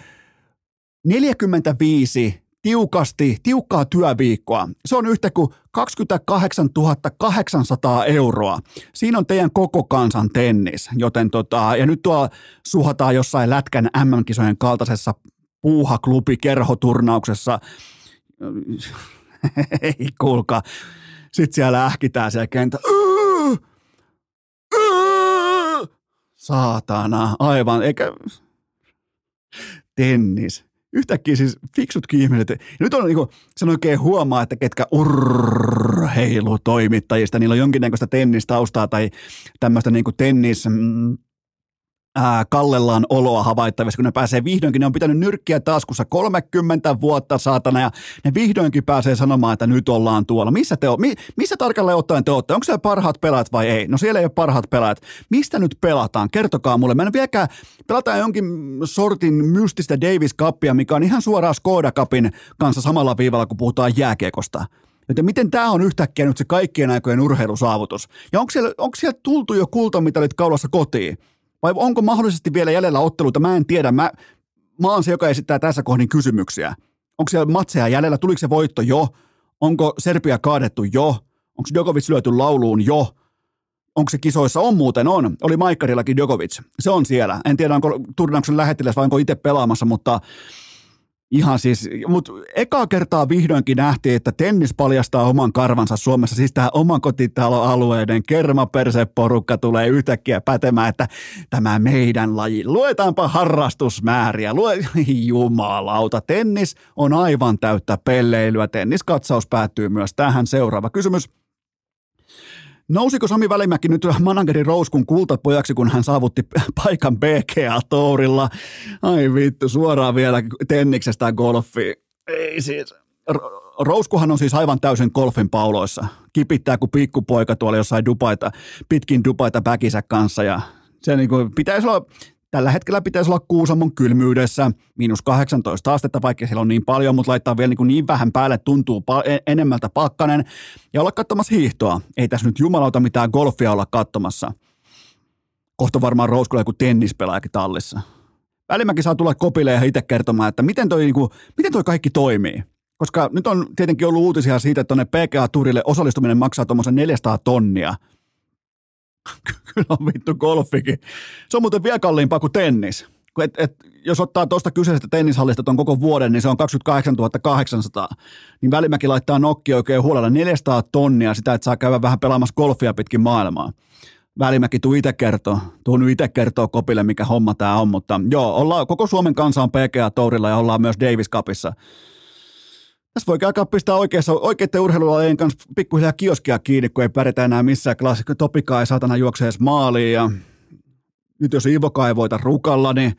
45 tiukasti, tiukkaa työviikkoa. Se on yhtä kuin 28 800 euroa. Siinä on teidän koko kansan tennis. Joten tota, ja nyt tuo suhataan jossain Lätkän MM-kisojen kaltaisessa puuhaklubi kerhoturnauksessa. Ei kuulkaa. Sitten siellä ähkitään siellä kentä. Saatana, aivan, eikä tennis yhtäkkiä siis fiksutkin ihmiset, nyt on niin kuin, sen oikein huomaa, että ketkä urheilutoimittajista, niillä on jonkinnäköistä tennistaustaa tai tämmöistä niin kuin tennis, mm, ää, kallellaan oloa havaittavissa, kun ne pääsee vihdoinkin, ne on pitänyt nyrkkiä taskussa 30 vuotta saatana ja ne vihdoinkin pääsee sanomaan, että nyt ollaan tuolla. Missä te o, mi, missä tarkalleen ottaen te olette? Onko siellä parhaat pelaat vai ei? No siellä ei ole parhaat pelaat. Mistä nyt pelataan? Kertokaa mulle. Mä en vieläkään, pelataan jonkin sortin mystistä Davis Cupia, mikä on ihan suoraan Skoda Cupin kanssa samalla viivalla, kun puhutaan jääkiekosta. Joten miten tämä on yhtäkkiä nyt se kaikkien aikojen urheilusaavutus? Ja onko siellä, onko siellä tultu jo kultamitalit kaulassa kotiin? Vai onko mahdollisesti vielä jäljellä otteluita? Mä en tiedä. Mä, mä oon se, joka esittää tässä kohdin kysymyksiä. Onko siellä matseja jäljellä? Tuliko se voitto jo? Onko Serbia kaadettu jo? Onko Djokovic lyöty lauluun jo? Onko se kisoissa? On muuten, on. Oli Maikkarillakin Djokovic. Se on siellä. En tiedä, onko turnauksen lähettiläs vai onko itse pelaamassa, mutta Ihan siis, mutta eka kertaa vihdoinkin nähtiin, että tennis paljastaa oman karvansa Suomessa. Siis tämä oman kotitaloalueiden kermaperseporukka tulee yhtäkkiä pätemään, että tämä meidän laji. Luetaanpa harrastusmääriä. Lue, jumalauta, tennis on aivan täyttä pelleilyä. Tenniskatsaus päättyy myös tähän. Seuraava kysymys. Nousiko Sami Välimäki nyt manageri Rouskun kultapojaksi, kun hän saavutti paikan BGA-tourilla? Ai vittu, suoraan vielä tenniksestä golfi. Ei siis. Rouskuhan on siis aivan täysin golfin pauloissa. Kipittää kuin pikkupoika tuolla jossain Dubaita, pitkin Dubaita päkisä kanssa ja se niin kuin pitäisi olla, Tällä hetkellä pitäisi olla Kuusamon kylmyydessä miinus 18 astetta, vaikka siellä on niin paljon, mutta laittaa vielä niin, niin vähän päälle, tuntuu pa- enemmältä pakkanen ja olla katsomassa hiihtoa. Ei tässä nyt jumalauta mitään golfia olla katsomassa. Kohta varmaan Rouskulla joku tennispelaajakin tallissa. Välimäki saa tulla kopille ja itse kertomaan, että miten toi, niin kuin, miten toi kaikki toimii. Koska nyt on tietenkin ollut uutisia siitä, että tuonne PGA-turille osallistuminen maksaa tuommoisen 400 tonnia – Kyllä on vittu golfikin. Se on muuten vielä kalliimpaa kuin tennis. Et, et, jos ottaa tuosta kyseisestä tennishallista tuon koko vuoden, niin se on 28 800. Niin Välimäki laittaa nokki oikein huolella 400 tonnia sitä, että saa käydä vähän pelaamassa golfia pitkin maailmaa. Välimäki, tuu itse kertoo. Tuu nyt itse kertoo kopille, mikä homma tämä on. Mutta joo, ollaan, koko Suomen kansa on PGA-tourilla ja ollaan myös Davis Cupissa. Tässä voi alkaa pistää oikeassa, oikeiden urheilulajien kanssa pikkuhiljaa kioskia kiinni, kun ei pärjätä enää missään klassikko. Topikaa ei saatana juokse edes maaliin. Ja nyt jos Ivoka ei voita rukalla, niin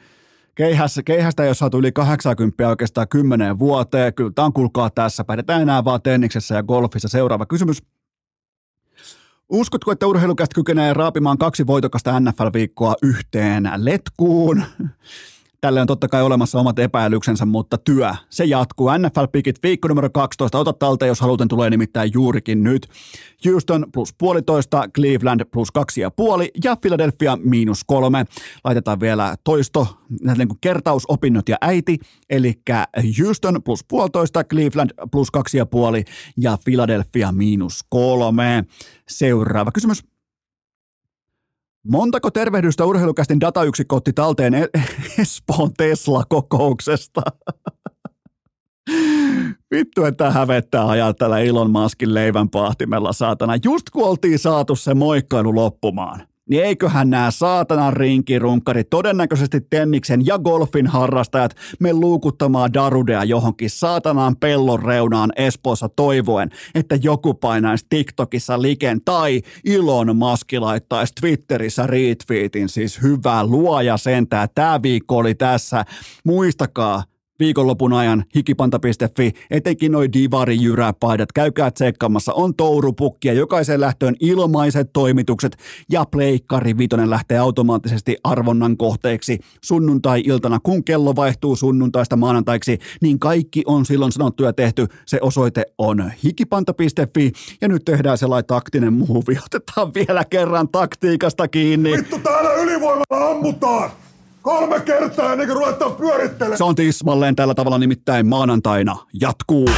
keihässä, keihästä ei ole saatu yli 80 oikeastaan 10 vuoteen. Kyllä tämä on kulkaa tässä. Pärjätään enää vaan tenniksessä ja golfissa. Seuraava kysymys. Uskotko, että urheilukästä kykenee raapimaan kaksi voitokasta NFL-viikkoa yhteen letkuun? Tälle on totta kai olemassa omat epäilyksensä, mutta työ, se jatkuu. NFL-pikit viikko numero 12, ota talteen, jos haluten tulee nimittäin juurikin nyt. Houston plus puolitoista, Cleveland plus kaksi ja puoli ja Philadelphia miinus kolme. Laitetaan vielä toisto, niin kuin kertausopinnot ja äiti, eli Houston plus puolitoista, Cleveland plus kaksi ja puoli ja Philadelphia miinus kolme. Seuraava kysymys. Montako tervehdystä urheilukästin datayksikkö otti talteen e- Espoon Tesla-kokouksesta? Vittu, että hävettää ajaa tällä Elon Muskin leivän pahtimella, saatana. Just kun oltiin saatu se moikkailu loppumaan niin eiköhän nämä saatanan rinkirunkkarit, todennäköisesti tenniksen ja golfin harrastajat, me luukuttamaan Darudea johonkin saatanan pellon reunaan Espoossa toivoen, että joku painaisi TikTokissa liken tai Ilon maski laittaisi Twitterissä retweetin, siis hyvä luoja sentää. Tämä viikko oli tässä. Muistakaa, viikonlopun ajan hikipanta.fi, etenkin noi divari jyräpaidat, käykää tsekkaamassa, on tourupukkia, jokaisen lähtöön ilmaiset toimitukset ja pleikkari vitonen lähtee automaattisesti arvonnan kohteeksi. Sunnuntai-iltana, kun kello vaihtuu sunnuntaista maanantaiksi, niin kaikki on silloin sanottu ja tehty, se osoite on hikipanta.fi ja nyt tehdään sellainen taktinen muuvi, otetaan vielä kerran taktiikasta kiinni. Vittu täällä ylivoimalla ammutaan! Kolme kertaa ennen kuin ruvetaan pyörittelemään. Se on tismalleen tällä tavalla nimittäin maanantaina jatkuu.